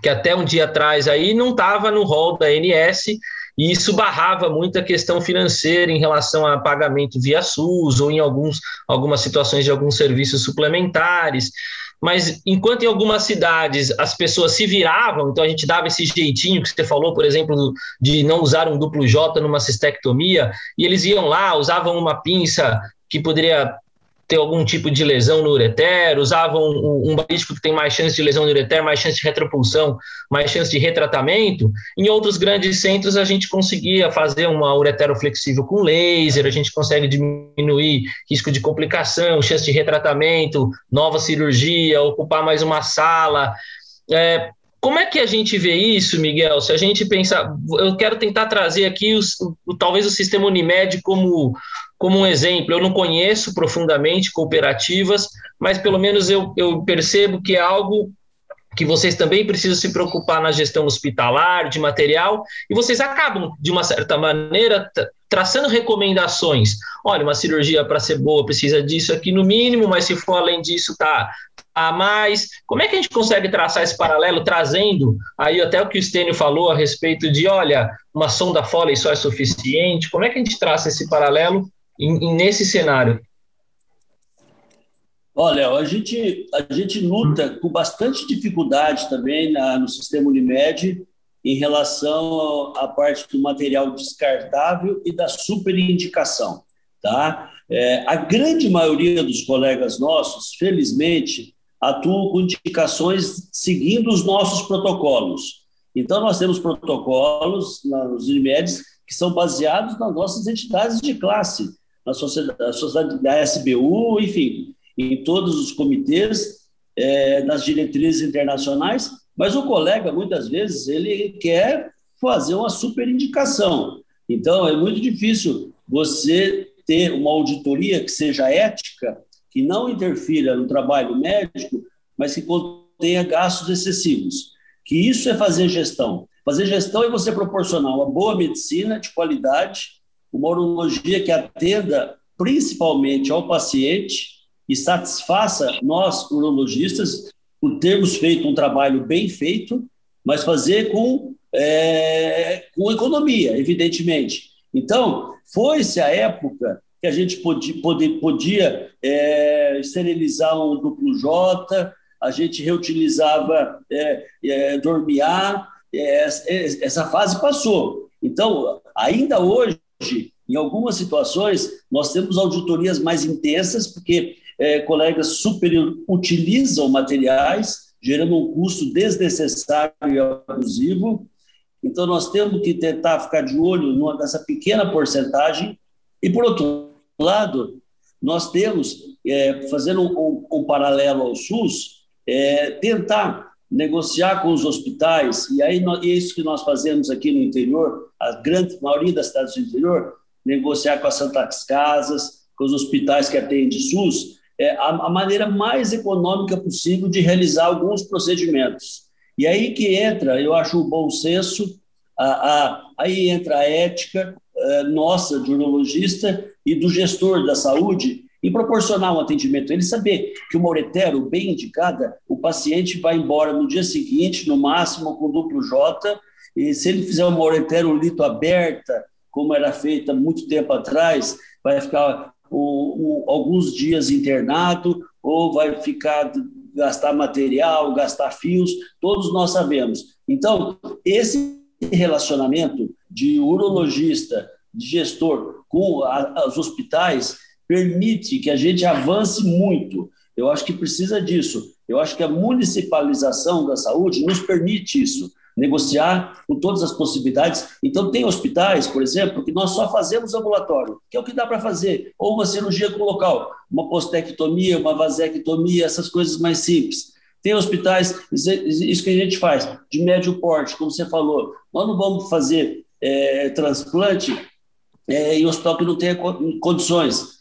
que até um dia atrás aí não estava no rol da ANS, e isso barrava muito a questão financeira em relação a pagamento via SUS ou em alguns, algumas situações de alguns serviços suplementares. Mas enquanto em algumas cidades as pessoas se viravam, então a gente dava esse jeitinho que você falou, por exemplo, de não usar um duplo J numa cistectomia, e eles iam lá, usavam uma pinça que poderia ter algum tipo de lesão no ureter, usavam um, um balístico que tem mais chance de lesão no ureter, mais chance de retropulsão, mais chance de retratamento. Em outros grandes centros, a gente conseguia fazer uma ureteroflexível com laser, a gente consegue diminuir risco de complicação, chance de retratamento, nova cirurgia, ocupar mais uma sala. É, como é que a gente vê isso, Miguel? Se a gente pensar, eu quero tentar trazer aqui os, o, talvez o sistema Unimed como como um exemplo, eu não conheço profundamente cooperativas, mas pelo menos eu, eu percebo que é algo que vocês também precisam se preocupar na gestão hospitalar, de material, e vocês acabam, de uma certa maneira, traçando recomendações. Olha, uma cirurgia para ser boa precisa disso aqui no mínimo, mas se for além disso, tá a mais. Como é que a gente consegue traçar esse paralelo, trazendo aí até o que o Stênio falou a respeito de, olha, uma sonda Foley só é suficiente? Como é que a gente traça esse paralelo nesse cenário? Olha, a gente, a gente luta com bastante dificuldade também na, no sistema Unimed em relação à parte do material descartável e da superindicação. Tá? É, a grande maioria dos colegas nossos, felizmente, atuam com indicações seguindo os nossos protocolos. Então, nós temos protocolos nos Unimedes que são baseados nas nossas entidades de classe na sociedade, sociedade da SBU, enfim, em todos os comitês, é, nas diretrizes internacionais, mas o colega, muitas vezes, ele quer fazer uma superindicação. Então, é muito difícil você ter uma auditoria que seja ética, que não interfira no trabalho médico, mas que contenha gastos excessivos. Que isso é fazer gestão. Fazer gestão é você proporcionar uma boa medicina de qualidade uma urologia que atenda principalmente ao paciente e satisfaça nós, urologistas, por termos feito um trabalho bem feito, mas fazer com, é, com economia, evidentemente. Então, foi-se a época que a gente podia, podia, é, esterilizar um duplo J, a gente reutilizava é, é, dormiar, é, essa fase passou. Então, ainda hoje, em algumas situações, nós temos auditorias mais intensas, porque é, colegas utilizam materiais, gerando um custo desnecessário e abusivo. Então, nós temos que tentar ficar de olho numa, nessa pequena porcentagem. E, por outro lado, nós temos, é, fazendo um, um, paralelo ao SUS, é, tentar negociar com os hospitais, e aí é isso que nós fazemos aqui no interior, a grande maioria das cidades do interior, negociar com as santas casas, com os hospitais que atendem SUS, é a, a maneira mais econômica possível de realizar alguns procedimentos. E aí que entra, eu acho, o bom senso, a, a, aí entra a ética a, nossa, de urologista, e do gestor da saúde, em proporcionar um atendimento. Ele saber que uma uretero bem indicada, o paciente vai embora no dia seguinte, no máximo com duplo J, e se ele fizer uma uretero lito aberta, como era feita muito tempo atrás, vai ficar o, o, alguns dias internado ou vai ficar gastar material, gastar fios, todos nós sabemos. Então, esse relacionamento de urologista, de gestor com os hospitais permite que a gente avance muito. Eu acho que precisa disso. Eu acho que a municipalização da saúde nos permite isso, negociar com todas as possibilidades. Então, tem hospitais, por exemplo, que nós só fazemos ambulatório, que é o que dá para fazer, ou uma cirurgia com local, uma postectomia, uma vasectomia, essas coisas mais simples. Tem hospitais, isso que a gente faz, de médio porte, como você falou. Nós não vamos fazer é, transplante é, em hospital que não tenha condições.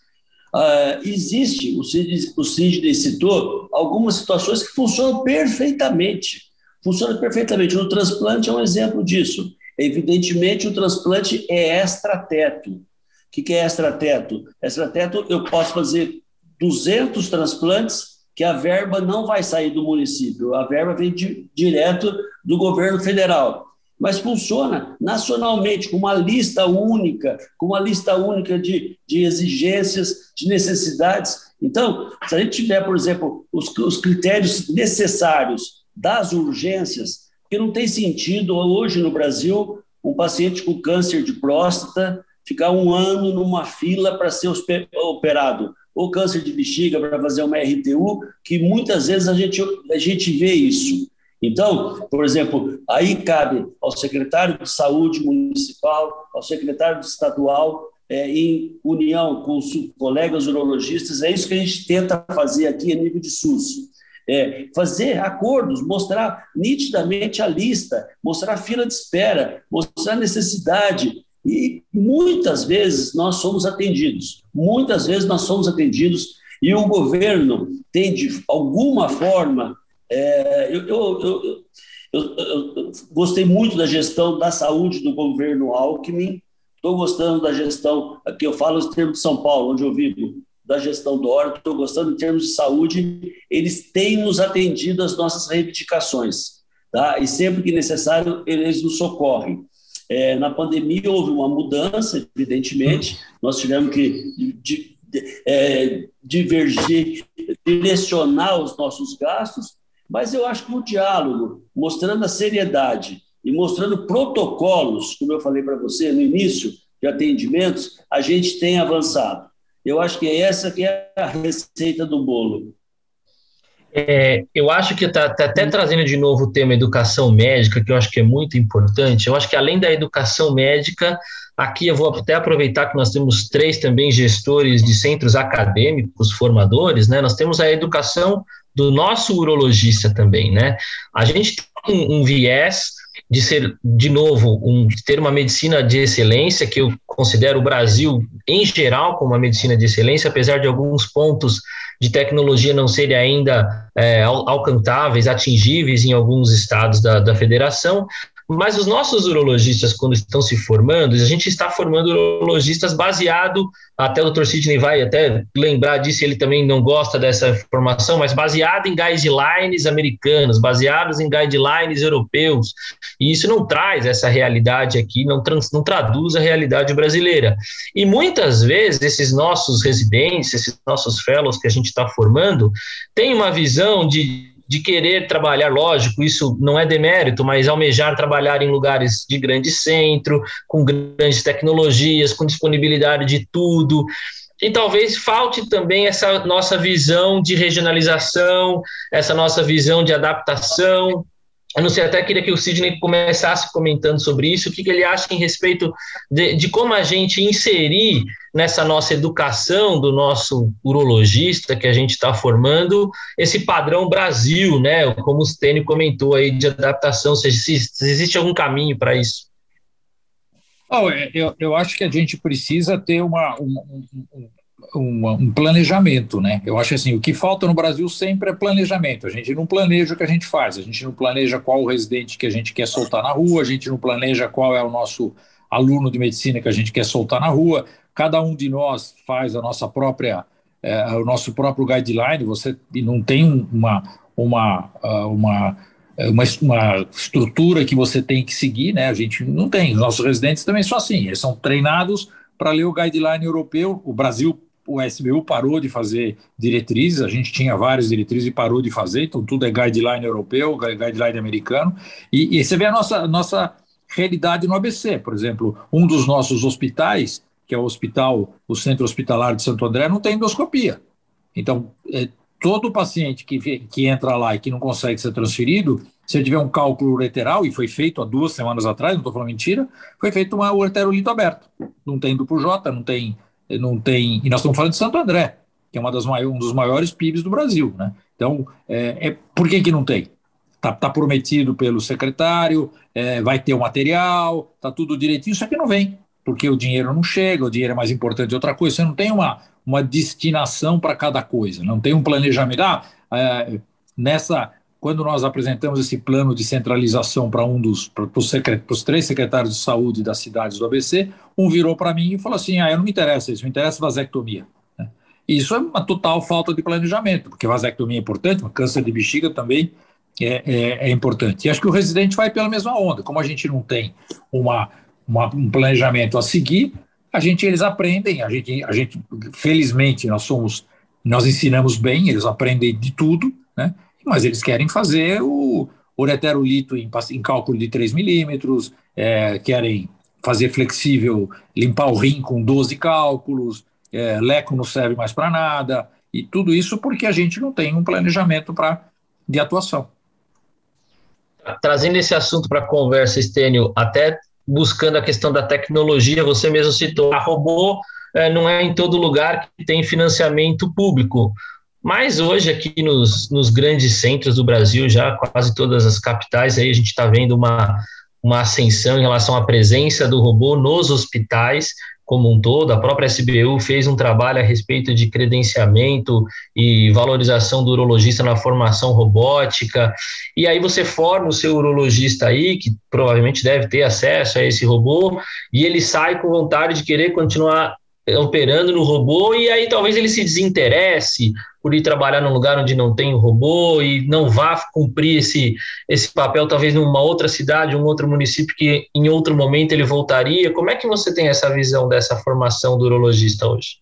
Uh, existe, o Sidney, o Sidney citou, algumas situações que funcionam perfeitamente. Funciona perfeitamente. No transplante é um exemplo disso. Evidentemente, o transplante é extrateto. O que é extrateto? Extrateto, eu posso fazer 200 transplantes que a verba não vai sair do município, a verba vem de, direto do governo federal mas funciona nacionalmente, com uma lista única, com uma lista única de, de exigências, de necessidades. Então, se a gente tiver, por exemplo, os, os critérios necessários das urgências, porque não tem sentido hoje no Brasil um paciente com câncer de próstata ficar um ano numa fila para ser operado. ou câncer de bexiga para fazer uma RTU, que muitas vezes a gente, a gente vê isso. Então, por exemplo, aí cabe ao secretário de saúde municipal, ao secretário estadual, é, em união com os colegas urologistas, é isso que a gente tenta fazer aqui a nível de SUS. É, fazer acordos, mostrar nitidamente a lista, mostrar a fila de espera, mostrar a necessidade. E muitas vezes nós somos atendidos, muitas vezes nós somos atendidos e o governo tem, de alguma forma, é, eu, eu, eu, eu, gostei muito da gestão da saúde do governo Alckmin, estou gostando da gestão, aqui eu falo em termos de São Paulo, onde eu vivo, da gestão do Hora, estou gostando em termos de saúde, eles têm nos atendido às nossas reivindicações, tá? e sempre que necessário, eles nos socorrem. É, na pandemia houve uma mudança, evidentemente, nós tivemos que di, di, é, divergir, direcionar os nossos gastos, mas eu acho que o diálogo, mostrando a seriedade e mostrando protocolos, como eu falei para você no início, de atendimentos, a gente tem avançado. Eu acho que é essa que é a receita do bolo. É, eu acho que está tá até trazendo de novo o tema educação médica, que eu acho que é muito importante. Eu acho que além da educação médica, aqui eu vou até aproveitar que nós temos três também gestores de centros acadêmicos, formadores, né? Nós temos a educação do nosso urologista também, né? A gente tem um, um viés de ser, de novo, um, ter uma medicina de excelência, que eu considero o Brasil, em geral, como uma medicina de excelência, apesar de alguns pontos de tecnologia não serem ainda é, alcançáveis, atingíveis em alguns estados da, da federação, mas os nossos urologistas, quando estão se formando, a gente está formando urologistas baseado, até o Dr. Sidney vai até lembrar disso, ele também não gosta dessa formação, mas baseado em guidelines americanos, baseados em guidelines europeus. E isso não traz essa realidade aqui, não, trans, não traduz a realidade brasileira. E muitas vezes esses nossos residentes, esses nossos fellows que a gente está formando, têm uma visão de de querer trabalhar, lógico, isso não é demérito, mas almejar trabalhar em lugares de grande centro, com grandes tecnologias, com disponibilidade de tudo. E talvez falte também essa nossa visão de regionalização, essa nossa visão de adaptação, eu não sei, até queria que o Sidney começasse comentando sobre isso, o que, que ele acha em respeito de, de, como a gente inserir nessa nossa educação do nosso urologista que a gente está formando esse padrão Brasil, né? Como o Stênio comentou aí de adaptação, se, se, existe algum caminho para isso. Oh, eu, eu acho que a gente precisa ter uma, um, um, um, um, planejamento, né? Eu acho assim, o que falta no Brasil sempre é planejamento. A gente não planeja o que a gente faz, a gente não planeja qual o residente que a gente quer soltar na rua, a gente não planeja qual é o nosso aluno de medicina que a gente quer soltar na rua. Cada um de nós faz a nossa própria, é, o nosso próprio guideline. Você não tem uma uma ah, uma uma, uma estrutura que você tem que seguir, né? A gente não tem. Os nossos residentes também são assim. Eles são treinados para ler o guideline europeu. O Brasil o SBU parou de fazer diretrizes, a gente tinha várias diretrizes e parou de fazer, então tudo é guideline europeu, guideline americano, e, e você vê a nossa, nossa realidade no ABC, por exemplo, um dos nossos hospitais, que é o hospital, o Centro Hospitalar de Santo André, não tem endoscopia. Então, é, todo paciente que, que entra lá e que não consegue ser transferido, se tiver um cálculo ureteral, e foi feito há duas semanas atrás, não estou falando mentira, foi feito uma ureterolito aberto. Não tem duplo J, não tem não tem. E nós estamos falando de Santo André, que é uma das maiores, um dos maiores PIBs do Brasil. Né? Então, é, é, por que, que não tem? Está tá prometido pelo secretário, é, vai ter o material, está tudo direitinho, só que não vem, porque o dinheiro não chega, o dinheiro é mais importante de outra coisa. Você não tem uma, uma destinação para cada coisa, não tem um planejamento. Ah, é, nessa quando nós apresentamos esse plano de centralização para um dos para os três secretários de saúde das cidades do ABC, um virou para mim e falou assim: ah, eu não me interessa isso, me interessa vasectomia. Né? Isso é uma total falta de planejamento, porque vasectomia é importante, mas câncer de bexiga também é, é, é, importante. E acho que o residente vai pela mesma onda. Como a gente não tem uma, uma, um planejamento a seguir, a gente eles aprendem. A gente, a gente felizmente nós somos nós ensinamos bem, eles aprendem de tudo, né? Mas eles querem fazer o ureterolito em, em cálculo de 3 milímetros, é, querem fazer flexível, limpar o rim com 12 cálculos, é, leco não serve mais para nada, e tudo isso porque a gente não tem um planejamento pra, de atuação. Trazendo esse assunto para a conversa, Estênio, até buscando a questão da tecnologia, você mesmo citou, a robô é, não é em todo lugar que tem financiamento público. Mas hoje, aqui nos, nos grandes centros do Brasil, já quase todas as capitais, aí a gente está vendo uma, uma ascensão em relação à presença do robô nos hospitais como um todo. A própria SBU fez um trabalho a respeito de credenciamento e valorização do urologista na formação robótica. E aí você forma o seu urologista aí, que provavelmente deve ter acesso a esse robô, e ele sai com vontade de querer continuar operando no robô e aí talvez ele se desinteresse por ir trabalhar num lugar onde não tem o robô e não vá cumprir esse, esse papel talvez numa outra cidade, um outro município que em outro momento ele voltaria. Como é que você tem essa visão dessa formação do urologista hoje?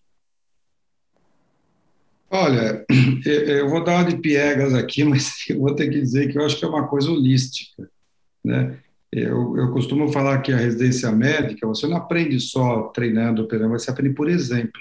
Olha, [CLEARS THROAT] eu vou dar uma de piegas aqui, [LAUGHS] mas eu vou ter que dizer que eu acho que é uma coisa holística, né? Eu, eu costumo falar que a residência médica, você não aprende só treinando, você aprende por exemplo.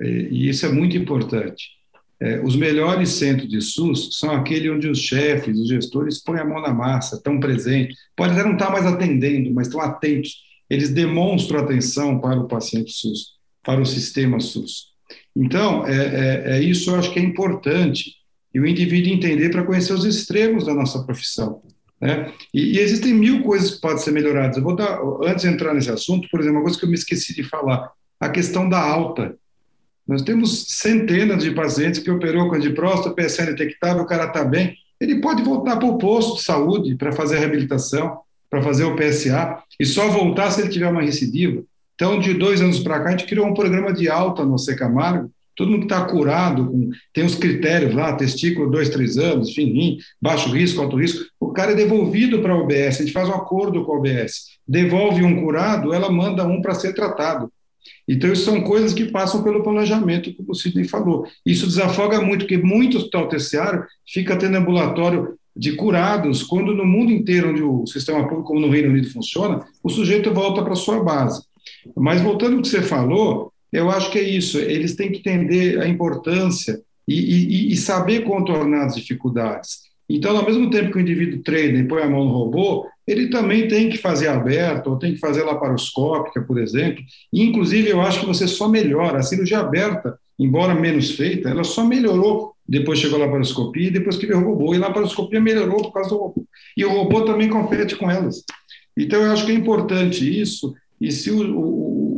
E isso é muito importante. É, os melhores centros de SUS são aqueles onde os chefes, os gestores põem a mão na massa, estão presentes. Pode até não estar mais atendendo, mas estão atentos. Eles demonstram atenção para o paciente SUS, para o sistema SUS. Então, é, é, é isso eu acho que é importante. E o indivíduo entender para conhecer os extremos da nossa profissão. Né? E, e, existem mil coisas que podem ser melhoradas. Eu vou dar, antes de entrar nesse assunto, por exemplo, uma coisa que eu me esqueci de falar, a questão da alta. Nós temos centenas de pacientes que operou com de próstata, PSN detectável, o cara está bem, ele pode voltar para o posto de saúde para fazer a reabilitação, para fazer o PSA, e só voltar se ele tiver uma recidiva. Então, de dois anos para cá, a gente criou um programa de alta no Secamargo, todo mundo que está curado, com, tem os critérios lá, testículo, dois, três anos, rim, baixo risco, alto risco, o cara é devolvido para a OBS, a gente faz um acordo com a OBS, devolve um curado, ela manda um para ser tratado. Então, isso são coisas que passam pelo planejamento, como o Sidney falou. Isso desafoga muito, porque muitos hospital terciário fica tendo ambulatório de curados, quando no mundo inteiro, onde o sistema público, como no Reino Unido, funciona, o sujeito volta para sua base. Mas voltando ao que você falou, eu acho que é isso, eles têm que entender a importância e, e, e saber contornar as dificuldades. Então, ao mesmo tempo que o indivíduo treina e põe a mão no robô, ele também tem que fazer aberto, ou tem que fazer laparoscópica, por exemplo. E, inclusive, eu acho que você só melhora. A cirurgia aberta, embora menos feita, ela só melhorou depois chegou a laparoscopia e depois que veio o robô. E a laparoscopia melhorou por causa do robô. E o robô também compete com elas. Então, eu acho que é importante isso. E se o, o,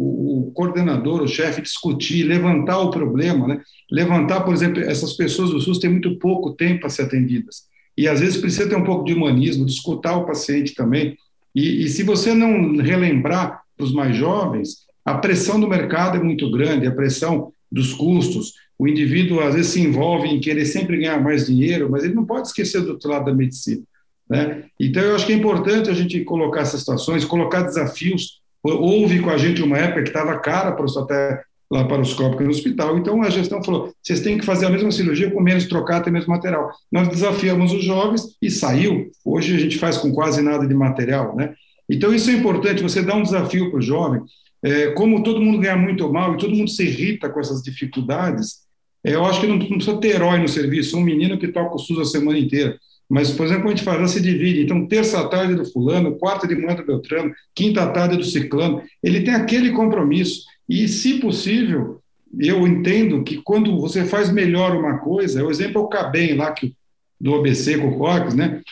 o coordenador, o chefe, discutir, levantar o problema, né? levantar, por exemplo, essas pessoas do SUS têm muito pouco tempo para ser atendidas e às vezes precisa ter um pouco de humanismo, de escutar o paciente também. E, e se você não relembrar os mais jovens, a pressão do mercado é muito grande, a pressão dos custos. O indivíduo às vezes se envolve em querer sempre ganhar mais dinheiro, mas ele não pode esquecer do outro lado da medicina. Né? Então, eu acho que é importante a gente colocar essas situações, colocar desafios. Houve com a gente uma época que estava cara para até laparoscópica no hospital. Então a gestão falou: vocês têm que fazer a mesma cirurgia com menos trocado e mesmo material. Nós desafiamos os jovens e saiu. Hoje a gente faz com quase nada de material, né? Então isso é importante. Você dá um desafio para o jovem. É, como todo mundo ganha muito mal e todo mundo se irrita com essas dificuldades, é, eu acho que não, não, precisa ter herói no serviço. Um menino que toca o SUS a semana inteira. Mas, por exemplo, a gente faz, se divide. Então, terça tarde do fulano, quarta de manhã do Beltrano, quinta tarde do ciclano. Ele tem aquele compromisso. E, se possível, eu entendo que quando você faz melhor uma coisa, o exemplo é o CABEM lá, que, do OBC com o COX, né?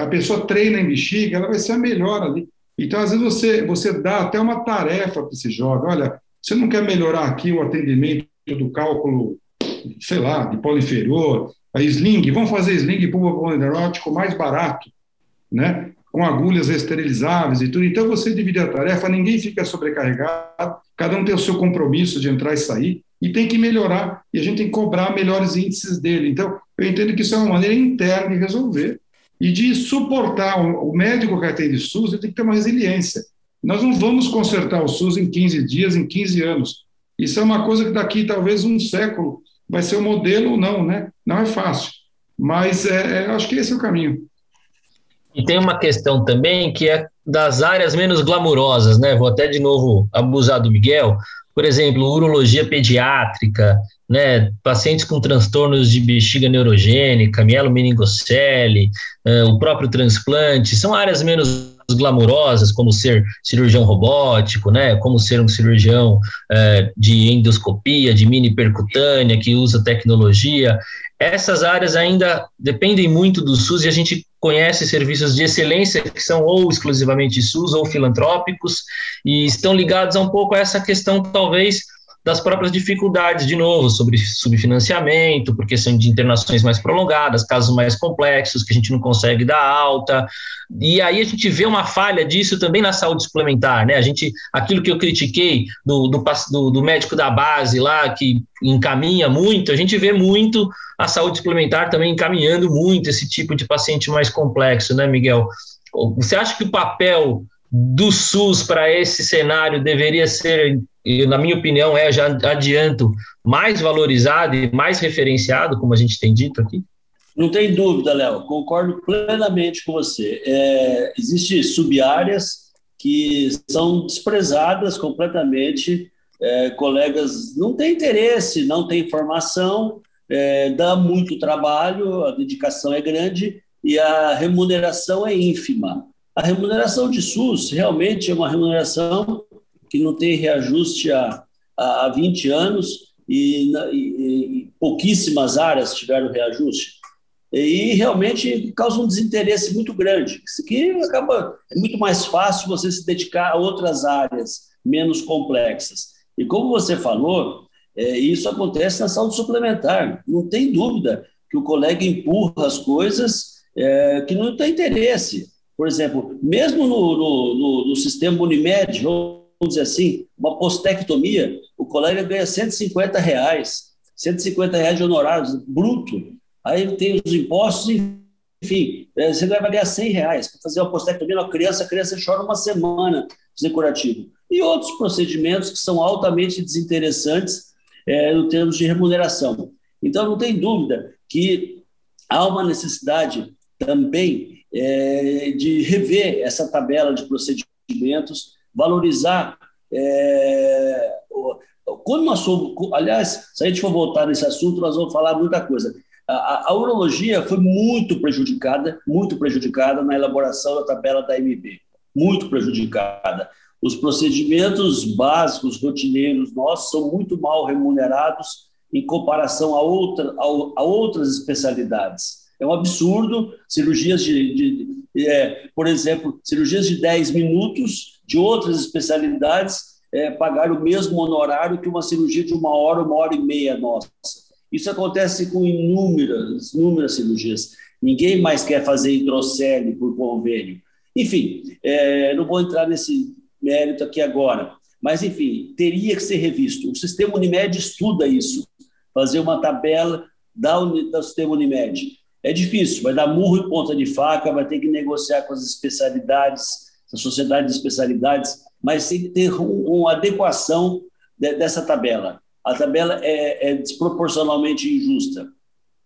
A pessoa treina em bexiga, ela vai ser a melhor ali. Então, às vezes, você, você dá até uma tarefa para esse jovem. Olha, você não quer melhorar aqui o atendimento do cálculo, sei lá, de polo inferior, a sling, vamos fazer sling pulmonerótico mais barato, né? com agulhas esterilizáveis e tudo. Então, você divide a tarefa, ninguém fica sobrecarregado, cada um tem o seu compromisso de entrar e sair, e tem que melhorar, e a gente tem que cobrar melhores índices dele. Então, eu entendo que isso é uma maneira interna de resolver e de suportar. O médico que atende SUS ele tem que ter uma resiliência. Nós não vamos consertar o SUS em 15 dias, em 15 anos. Isso é uma coisa que daqui talvez um século vai ser o modelo ou não, né? Não é fácil. Mas é, é, acho que esse é o caminho. E tem uma questão também que é das áreas menos glamurosas, né? Vou até de novo abusar do Miguel. Por exemplo, urologia pediátrica, né? Pacientes com transtornos de bexiga neurogênica, mielomeningocele, uh, o próprio transplante, são áreas menos glamurosas, como ser cirurgião robótico, né, como ser um cirurgião é, de endoscopia, de mini percutânea, que usa tecnologia. Essas áreas ainda dependem muito do SUS e a gente conhece serviços de excelência que são ou exclusivamente SUS ou filantrópicos e estão ligados a um pouco a essa questão, talvez, das próprias dificuldades, de novo, sobre subfinanciamento, por questão de internações mais prolongadas, casos mais complexos que a gente não consegue dar alta. E aí a gente vê uma falha disso também na saúde suplementar, né? A gente, aquilo que eu critiquei do, do, do médico da base lá, que encaminha muito, a gente vê muito a saúde suplementar também encaminhando muito esse tipo de paciente mais complexo, né, Miguel? Você acha que o papel do SUS para esse cenário deveria ser na minha opinião é, já adianto, mais valorizado e mais referenciado, como a gente tem dito aqui? Não tem dúvida, Léo, concordo plenamente com você. É, Existem sub-áreas que são desprezadas completamente, é, colegas não têm interesse, não têm formação, é, dá muito trabalho, a dedicação é grande e a remuneração é ínfima. A remuneração de SUS realmente é uma remuneração que não tem reajuste há, há 20 anos e, e, e pouquíssimas áreas tiveram reajuste. E realmente causa um desinteresse muito grande. Aqui acaba, é muito mais fácil você se dedicar a outras áreas menos complexas. E como você falou, é, isso acontece na saúde suplementar. Não tem dúvida que o colega empurra as coisas é, que não tem interesse. Por exemplo, mesmo no, no, no, no sistema Unimed, vamos dizer assim, uma postectomia, o colega ganha 150 reais, 150 reais de honorários bruto. Aí tem os impostos, enfim, é, você vai ganhar 100 reais para fazer uma postectomia na criança, a criança chora uma semana fazer curativo. E outros procedimentos que são altamente desinteressantes é, no termos de remuneração. Então, não tem dúvida que há uma necessidade também é, de rever essa tabela de procedimentos valorizar. É, quando nós somos, aliás, se a gente for voltar nesse assunto, nós vamos falar muita coisa. A, a, urologia foi muito prejudicada, muito prejudicada na elaboração da tabela da MB, muito prejudicada. Os procedimentos básicos, rotineiros nossos, são muito mal remunerados em comparação a, outra, a, a outras especialidades. É um absurdo. Cirurgias de, de, de é, por exemplo, cirurgias de 10 minutos de outras especialidades é, pagar o mesmo honorário que uma cirurgia de uma hora, uma hora e meia nossa. Isso acontece com inúmeras, inúmeras cirurgias. Ninguém mais quer fazer hidrocele por convênio. Enfim, é, não vou entrar nesse mérito aqui agora, mas enfim, teria que ser revisto. O sistema Unimed estuda isso, fazer uma tabela da, do sistema Unimed. É difícil, vai dar murro em ponta de faca, vai ter que negociar com as especialidades, a sociedade de especialidades, mas tem que ter um, uma adequação de, dessa tabela. A tabela é, é desproporcionalmente injusta.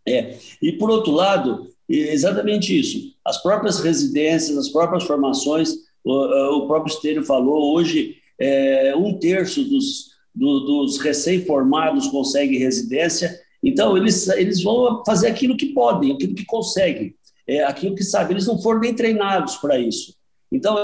É. E, por outro lado, exatamente isso. As próprias residências, as próprias formações, o, o próprio Estênio falou, hoje é, um terço dos, do, dos recém-formados consegue residência, então eles, eles vão fazer aquilo que podem, aquilo que conseguem, é, aquilo que sabem. Eles não foram nem treinados para isso. Então,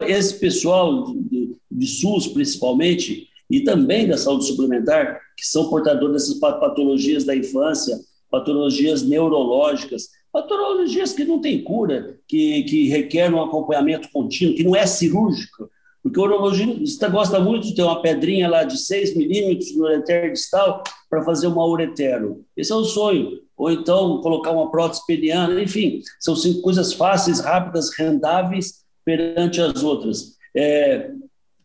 esse pessoal de, de SUS, principalmente, e também da saúde suplementar, que são portadores dessas patologias da infância, patologias neurológicas, patologias que não têm cura, que, que requerem um acompanhamento contínuo, que não é cirúrgico, porque o urologista gosta muito de ter uma pedrinha lá de 6 milímetros no ureter distal para fazer uma uretero. Esse é o sonho. Ou então colocar uma prótese peniana, enfim, são coisas fáceis, rápidas, rendáveis perante as outras. É,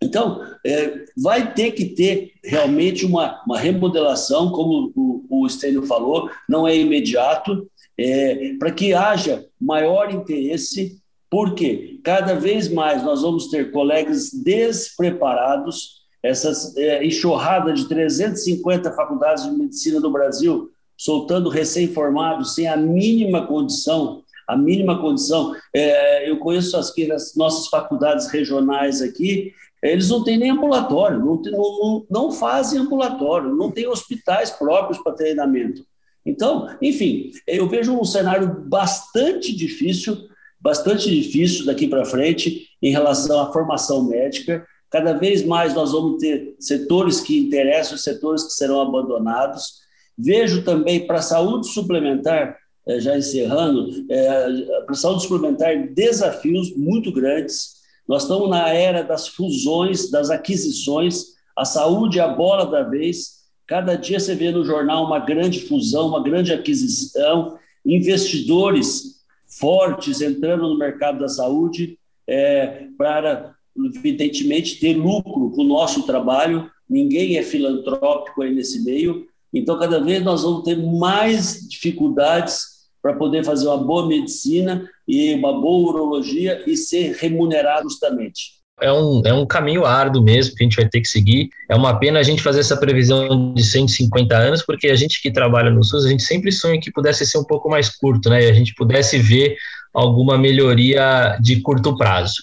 então, é, vai ter que ter realmente uma, uma remodelação, como o, o Stênio falou, não é imediato, é, para que haja maior interesse porque cada vez mais nós vamos ter colegas despreparados, essa é, enxurrada de 350 faculdades de medicina do Brasil soltando recém-formados sem a mínima condição a mínima condição. É, eu conheço as, as nossas faculdades regionais aqui, eles não têm nem ambulatório, não, tem, não, não fazem ambulatório, não têm hospitais próprios para treinamento. Então, enfim, eu vejo um cenário bastante difícil, bastante difícil daqui para frente em relação à formação médica. Cada vez mais nós vamos ter setores que interessam, setores que serão abandonados. Vejo também para a saúde suplementar, eh, já encerrando, eh, para a saúde suplementar desafios muito grandes. Nós estamos na era das fusões, das aquisições, a saúde é a bola da vez. Cada dia você vê no jornal uma grande fusão, uma grande aquisição, investidores fortes entrando no mercado da saúde é, para, evidentemente, ter lucro com o nosso trabalho. Ninguém é filantrópico aí nesse meio. Então, cada vez nós vamos ter mais dificuldades para poder fazer uma boa medicina e uma boa urologia e ser remunerado justamente. É um, é um caminho árduo mesmo que a gente vai ter que seguir. É uma pena a gente fazer essa previsão de 150 anos, porque a gente que trabalha no SUS, a gente sempre sonha que pudesse ser um pouco mais curto, né? E a gente pudesse ver alguma melhoria de curto prazo.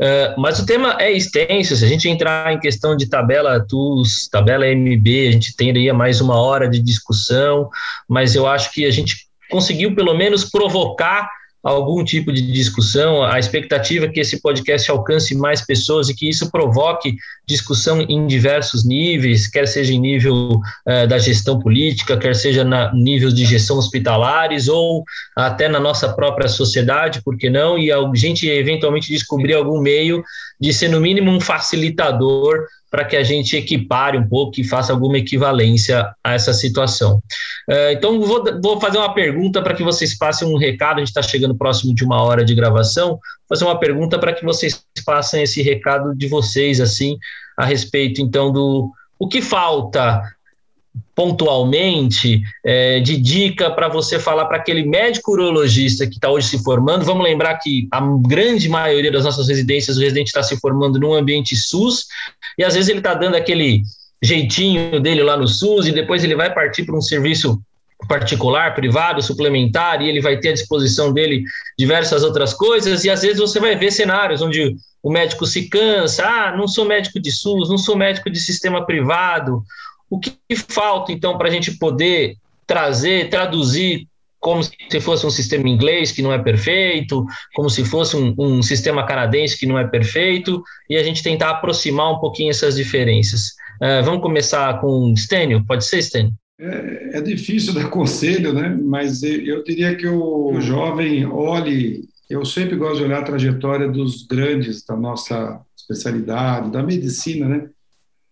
Uh, mas o tema é extenso, se a gente entrar em questão de tabela TUS, tabela MB, a gente teria mais uma hora de discussão, mas eu acho que a gente conseguiu pelo menos provocar algum tipo de discussão, a expectativa é que esse podcast alcance mais pessoas e que isso provoque discussão em diversos níveis, quer seja em nível uh, da gestão política, quer seja na nível de gestão hospitalares ou até na nossa própria sociedade, por que não? E a gente eventualmente descobrir algum meio de ser no mínimo um facilitador para que a gente equipare um pouco e faça alguma equivalência a essa situação. Uh, então, vou, vou, fazer uma pergunta para que vocês passem um recado. A gente está chegando próximo de uma hora de gravação. Vou fazer uma pergunta para que vocês passem esse recado de vocês, assim, a respeito, então, do o que falta pontualmente é, de dica para você falar para aquele médico urologista que está hoje se formando. Vamos lembrar que a grande maioria das nossas residências, o residente está se formando num ambiente SUS, e às vezes ele está dando aquele jeitinho dele lá no SUS, e depois ele vai partir para um serviço particular, privado, suplementar, e ele vai ter à disposição dele diversas outras coisas, e às vezes você vai ver cenários onde o médico se cansa, ah, não sou médico de SUS, não sou médico de sistema privado, o que falta, então, para a gente poder trazer, traduzir como se fosse um sistema inglês que não é perfeito, como se fosse um, um, sistema canadense que não é perfeito, e a gente tentar aproximar um pouquinho essas diferenças. Uh, vamos começar com Stênio, pode ser, Stênio? É, é, difícil [LAUGHS] dar conselho, né? mas eu diria que o, o jovem olhe, eu sempre gosto de olhar a trajetória dos grandes da nossa especialidade, da medicina, né?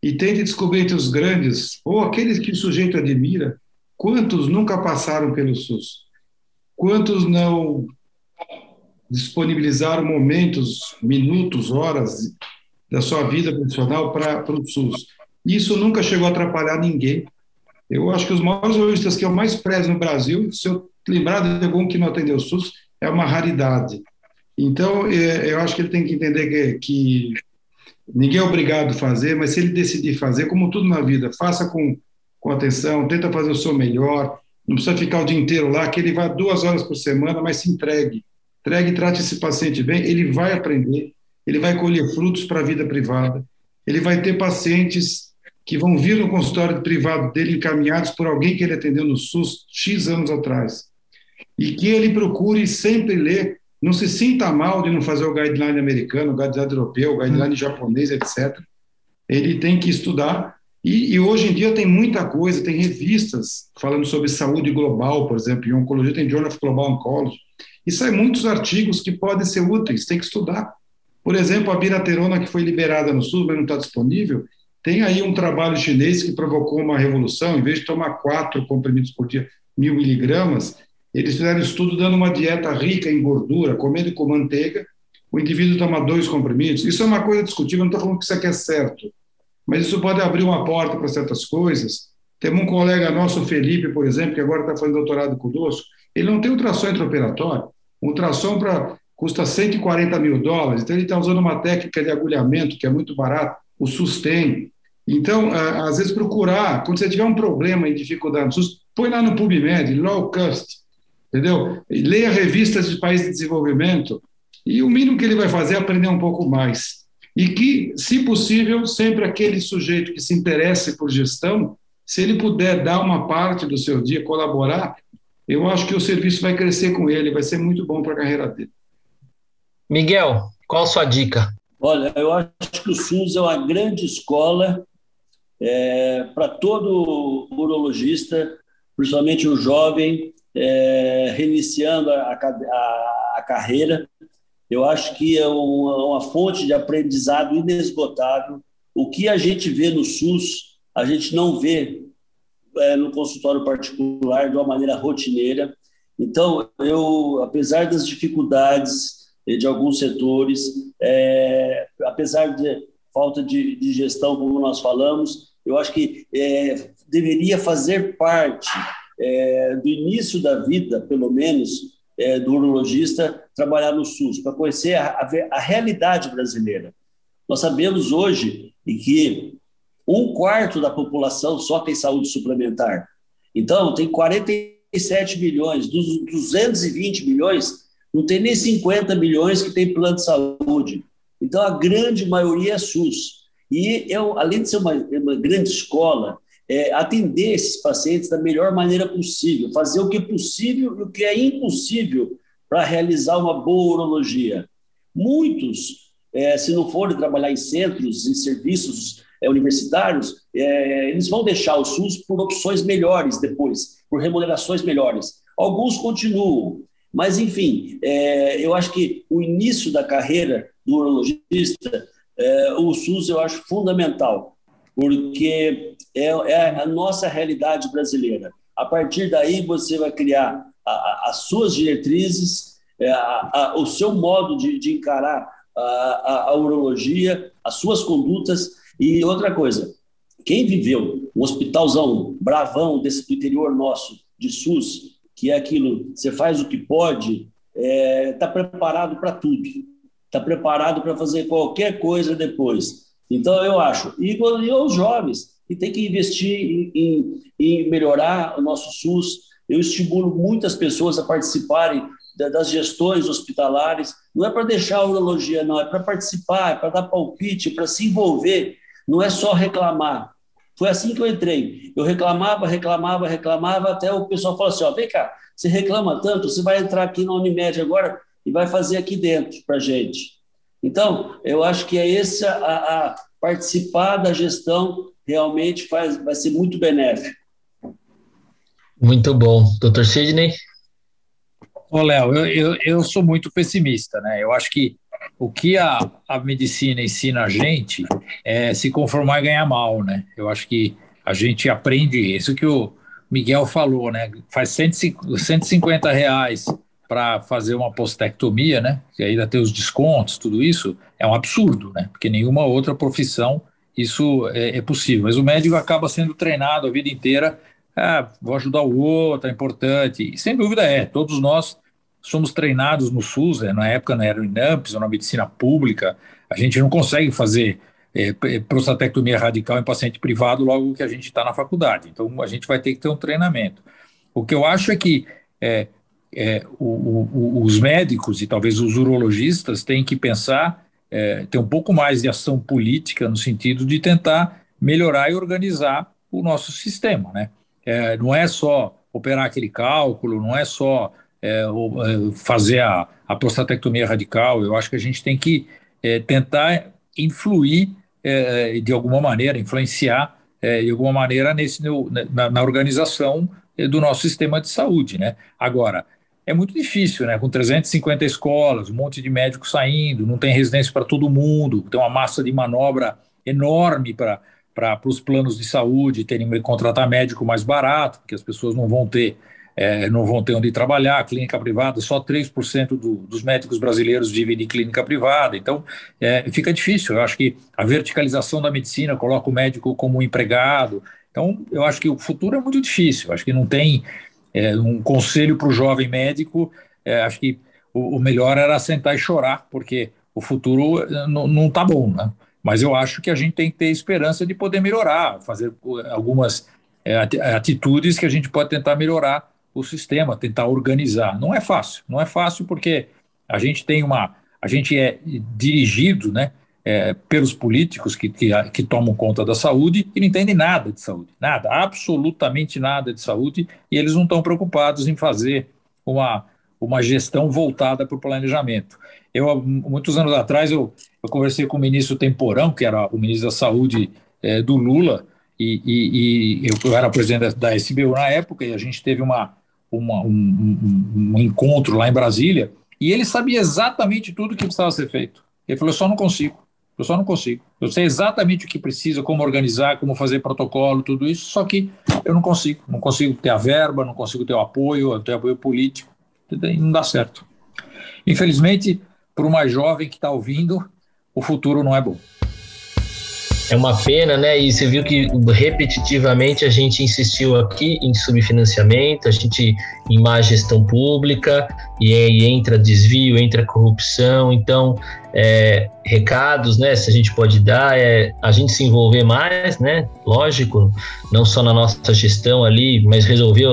E tente descobrir entre os grandes, ou aqueles que o sujeito admira, quantos nunca passaram pelo SUS? Quantos não disponibilizaram momentos, minutos, horas da sua vida profissional para o SUS? Isso nunca chegou a atrapalhar ninguém. Eu acho que os maiores urologistas que eu mais prezo no Brasil, se eu lembrar de algum que não atendeu o SUS, é uma raridade. Então, é, eu acho que ele tem que entender que, que Ninguém é obrigado a fazer, mas se ele decidir fazer, como tudo na vida, faça com, com atenção, tenta fazer o seu melhor, não precisa ficar o dia inteiro lá, que ele vá duas horas por semana, mas se entregue. Entregue trate esse paciente bem, ele vai aprender, ele vai colher frutos para a vida privada, ele vai ter pacientes que vão vir no consultório privado dele encaminhados por alguém que ele atendeu no SUS X anos atrás. E que ele procure sempre ler não se sinta mal de não fazer o guideline americano, o guideline europeu, o guideline japonês, etc. Ele tem que estudar. E, e, hoje em dia tem muita coisa, tem revistas falando sobre saúde global, por exemplo, em oncologia tem Journal of Global Oncology. E saem muitos artigos que podem ser úteis, tem que estudar. Por exemplo, a biraterona que foi liberada no SUS, mas não está disponível, tem aí um trabalho chinês que provocou uma revolução, em vez de tomar quatro comprimidos por dia, mil miligramas, eles fizeram estudo dando uma dieta rica em gordura, comendo com manteiga, o indivíduo toma dois comprimidos. Isso é uma coisa discutível, não estou falando que isso aqui é certo, mas isso pode abrir uma porta para certas coisas. Temos um colega nosso, Felipe, por exemplo, que agora está fazendo doutorado conosco, ele não tem ultrassom intraoperatório. Um ultrassom pra, custa 140 mil dólares, então ele está usando uma técnica de agulhamento que é muito barato, o SUSTEM. Então, às vezes, procurar, quando você tiver um problema e dificuldade no SUS, põe lá no PubMed, low cost, entendeu? Leia revistas de países de desenvolvimento e o mínimo que ele vai fazer é aprender um pouco mais. E que, se possível, sempre aquele sujeito que se interesse por gestão, se ele puder dar uma parte do seu dia, colaborar, eu acho que o serviço vai crescer com ele, vai ser muito bom para a carreira dele. Miguel, qual a sua dica? Olha, eu acho que o SUS é uma grande escola é, para todo urologista, principalmente o jovem, é, reiniciando a, a, a, carreira. Eu acho que é uma, uma fonte de aprendizado inesgotável. O que a gente vê no SUS, a gente não vê é, no consultório particular de uma maneira rotineira. Então, eu, apesar das dificuldades de alguns setores, é, apesar de falta de, de, gestão, como nós falamos, eu acho que é, deveria fazer parte é, do início da vida, pelo menos, é, do urologista trabalhar no SUS, para conhecer a, a, a, realidade brasileira. Nós sabemos hoje que um quarto da população só tem saúde suplementar. Então, tem 47 milhões, dos 220 milhões, não tem nem 50 milhões que tem plano de saúde. Então, a grande maioria é SUS. E eu, além de ser uma, uma grande escola, é, atender esses pacientes da melhor maneira possível, fazer o que é possível e o que é impossível para realizar uma boa urologia. Muitos, é, se não forem trabalhar em centros, em serviços é, universitários, é, eles vão deixar o SUS por opções melhores depois, por remunerações melhores. Alguns continuam, mas, enfim, é, eu acho que o início da carreira do urologista, é, o SUS eu acho fundamental, porque é, é, a nossa realidade brasileira. A partir daí, você vai criar a, a, as suas diretrizes, é, a, o seu modo de, de encarar a, urologia, as suas condutas. E outra coisa, quem viveu um hospitalzão bravão desse do interior nosso, de SUS, que é aquilo, você faz o que pode, está é, tá preparado para tudo, está preparado para fazer qualquer coisa depois. Então, eu acho, e, e os jovens, que tem que investir em, em, em, melhorar o nosso SUS. Eu estimulo muitas pessoas a participarem das gestões hospitalares. Não é para deixar a urologia, não, é para participar, é para dar palpite, para se envolver. Não é só reclamar. Foi assim que eu entrei. Eu reclamava, reclamava, reclamava, até o pessoal falou assim: ó, vem cá, você reclama tanto, você vai entrar aqui na Unimed agora e vai fazer aqui dentro para gente. Então, eu acho que é esse a, a participar da gestão realmente faz, vai ser muito benéfico. Muito bom. Doutor Sidney? Ô, Léo, eu, eu, eu sou muito pessimista, né? Eu acho que o que a, a medicina ensina a gente é se conformar e ganhar mal, né? Eu acho que a gente aprende isso que o Miguel falou, né? Faz 150 reais para fazer uma postectomia, né? E ainda tem os descontos, tudo isso, é um absurdo, né? Porque nenhuma outra profissão isso é, é possível. Mas o médico acaba sendo treinado a vida inteira, ah, vou ajudar o outro, é importante. E sem dúvida é, todos nós somos treinados no SUS, né? na época não era no INAMPS na medicina pública, a gente não consegue fazer é, prostatectomia radical em paciente privado logo que a gente está na faculdade. Então, a gente vai ter que ter um treinamento. O que eu acho é que é, é, o, o, os médicos e talvez os urologistas têm que pensar, é, ter um pouco mais de ação política no sentido de tentar melhorar e organizar o nosso sistema. Né? É, não é só operar aquele cálculo, não é só é, é, fazer a, a prostatectomia radical, eu acho que a gente tem que é, tentar influir de alguma maneira, influenciar de alguma maneira nesse, na, na, organização do nosso sistema de saúde. Né? Agora, é muito difícil, né? com 350 escolas, um monte de médicos saindo, não tem residência para todo mundo, tem uma massa de manobra enorme para para os planos de saúde terem que contratar médico mais barato, porque as pessoas não vão ter é, não vão ter onde trabalhar, clínica privada, só 3% do, dos médicos brasileiros vivem de clínica privada, então é, fica difícil. Eu acho que a verticalização da medicina coloca o médico como um empregado, então eu acho que o futuro é muito difícil. Eu acho que não tem é, um conselho para o jovem médico, é, acho que o, o, melhor era sentar e chorar, porque o futuro é, não está bom, né? Mas eu acho que a gente tem que ter esperança de poder melhorar, fazer algumas é, atitudes que a gente pode tentar melhorar o sistema, tentar organizar. Não é fácil, não é fácil porque a gente tem uma, a gente é dirigido, né, é, pelos políticos que, que, que, tomam conta da saúde e não entendem nada de saúde, nada, absolutamente nada de saúde, e eles não estão preocupados em fazer uma, uma gestão voltada para o planejamento. Eu, muitos anos atrás, eu, eu conversei com o ministro Temporão, que era o ministro da Saúde é, do Lula, e, e, e, eu era presidente da, SBU na época, e a gente teve uma, uma um, um, um encontro lá em Brasília, e ele sabia exatamente tudo o que precisava ser feito. Ele falou: eu só não consigo. Eu só não consigo. Eu sei exatamente o que precisa, como organizar, como fazer protocolo, tudo isso, só que eu não consigo. Não consigo ter a verba, não consigo ter o apoio, ter apoio político. Não dá certo. Infelizmente, para mais jovem que está ouvindo, o futuro não é bom. É uma pena, né? E você viu que repetitivamente a gente insistiu aqui em subfinanciamento, a gente em má gestão pública, e aí entra desvio, entra corrupção. Então, é, recados, né? Se a gente pode dar, é a gente se envolver mais, né? Lógico, não só na nossa gestão ali, mas resolver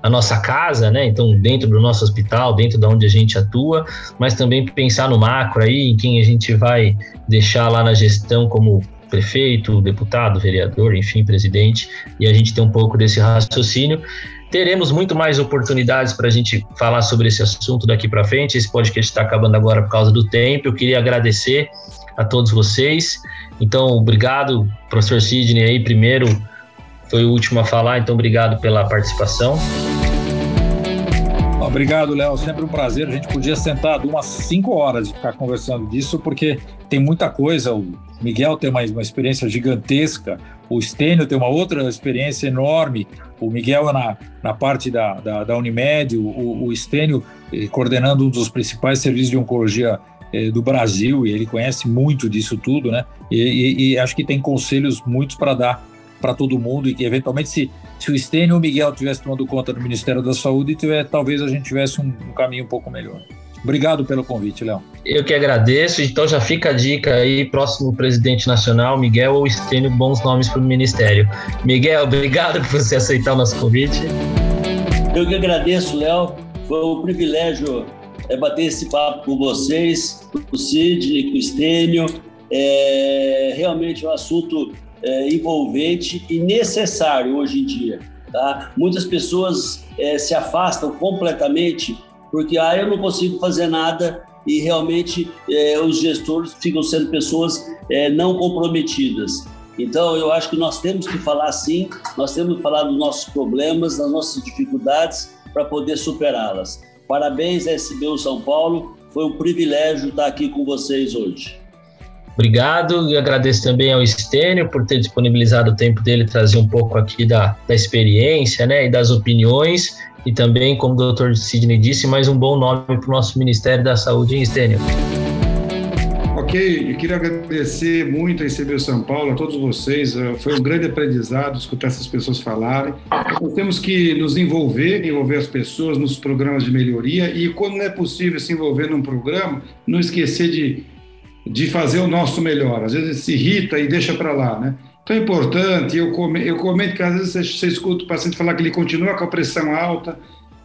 a nossa casa, né? Então, dentro do nosso hospital, dentro de onde a gente atua, mas também pensar no macro aí, em quem a gente vai deixar lá na gestão como prefeito, deputado, vereador, enfim, presidente, e a gente tem um pouco desse raciocínio. Teremos muito mais oportunidades para a gente falar sobre esse assunto daqui para frente. Esse podcast está acabando agora por causa do tempo. Eu queria agradecer a todos vocês. Então, obrigado, professor Sidney, aí primeiro, foi o último a falar, então obrigado pela participação. Obrigado, Léo. Sempre um prazer. A gente podia sentar umas cinco horas e ficar conversando disso, porque tem muita coisa. O Miguel tem uma, uma experiência gigantesca, o Stênio tem uma outra experiência enorme. O Miguel é na, na parte da, da, da Unimed, o, o Stênio eh, coordenando um dos principais serviços de oncologia eh, do Brasil, e ele conhece muito disso tudo, né? E, e, e acho que tem conselhos muitos para dar para todo mundo e que eventualmente se, se o Stênio ou o Miguel tivesse tomando conta do Ministério da Saúde, talvez a gente tivesse um, um caminho um pouco melhor. Obrigado pelo convite, Léo. Eu que agradeço. Então já fica a dica aí, próximo presidente nacional, Miguel ou Stênio, bons nomes para o Ministério. Miguel, obrigado por você aceitar o nosso convite. Eu que agradeço, Léo. Foi um privilégio é, bater esse papo com vocês, com o Sidney, com o Stênio. É realmente um assunto é, envolvente e necessário hoje em dia. Tá? Muitas pessoas é, se afastam completamente porque ah, eu não consigo fazer nada e realmente é, os gestores ficam sendo pessoas é, não comprometidas. Então, eu acho que nós temos que falar sim, nós temos que falar dos nossos problemas, das nossas dificuldades para poder superá-las. Parabéns, SBU São Paulo, foi um privilégio estar aqui com vocês hoje. Obrigado e agradeço também ao Estênio por ter disponibilizado o tempo dele trazer um pouco aqui da, da experiência né, e das opiniões e também, como o doutor Sidney disse, mais um bom nome para o nosso Ministério da Saúde em Estênio. Ok, eu queria agradecer muito a ICB São Paulo, a todos vocês. Eh, foi um grande aprendizado escutar essas pessoas falarem. Nós temos que nos envolver, envolver as pessoas nos programas de melhoria e, quando não é possível se envolver num programa, não esquecer de de fazer o nosso melhor. Às vezes se irrita e deixa para lá, né? Então é importante, eu, eu comento que às vezes você, você escuta o paciente falar que ele continua com a pressão alta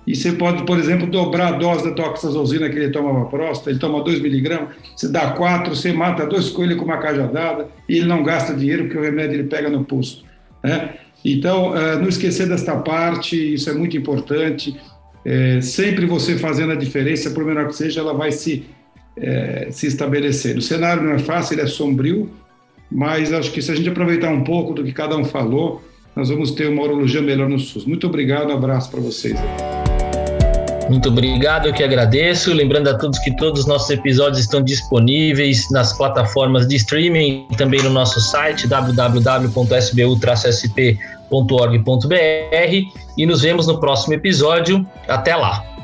e você pode, por exemplo, dobrar a dose da doxazosina que ele toma para próstata, ele toma 2 miligramas, você dá 4, você mata dois coelhos com uma cajadada e ele não gasta dinheiro porque o remédio ele pega no posto. Né? Então, eh, não esquecer desta parte, isso é muito importante. É, sempre você fazendo a diferença, por menor que seja, ela vai se é, se estabelecer. O cenário não é fácil, ele é sombrio, mas acho que se a gente aproveitar um pouco do que cada um falou, nós vamos ter uma urologia melhor no SUS. Muito obrigado, um abraço para vocês. Muito obrigado, eu que agradeço. Lembrando a todos que todos os nossos episódios estão disponíveis nas plataformas de streaming e também no nosso site www.sbu-sp.org.br e nos vemos no próximo episódio. Até lá!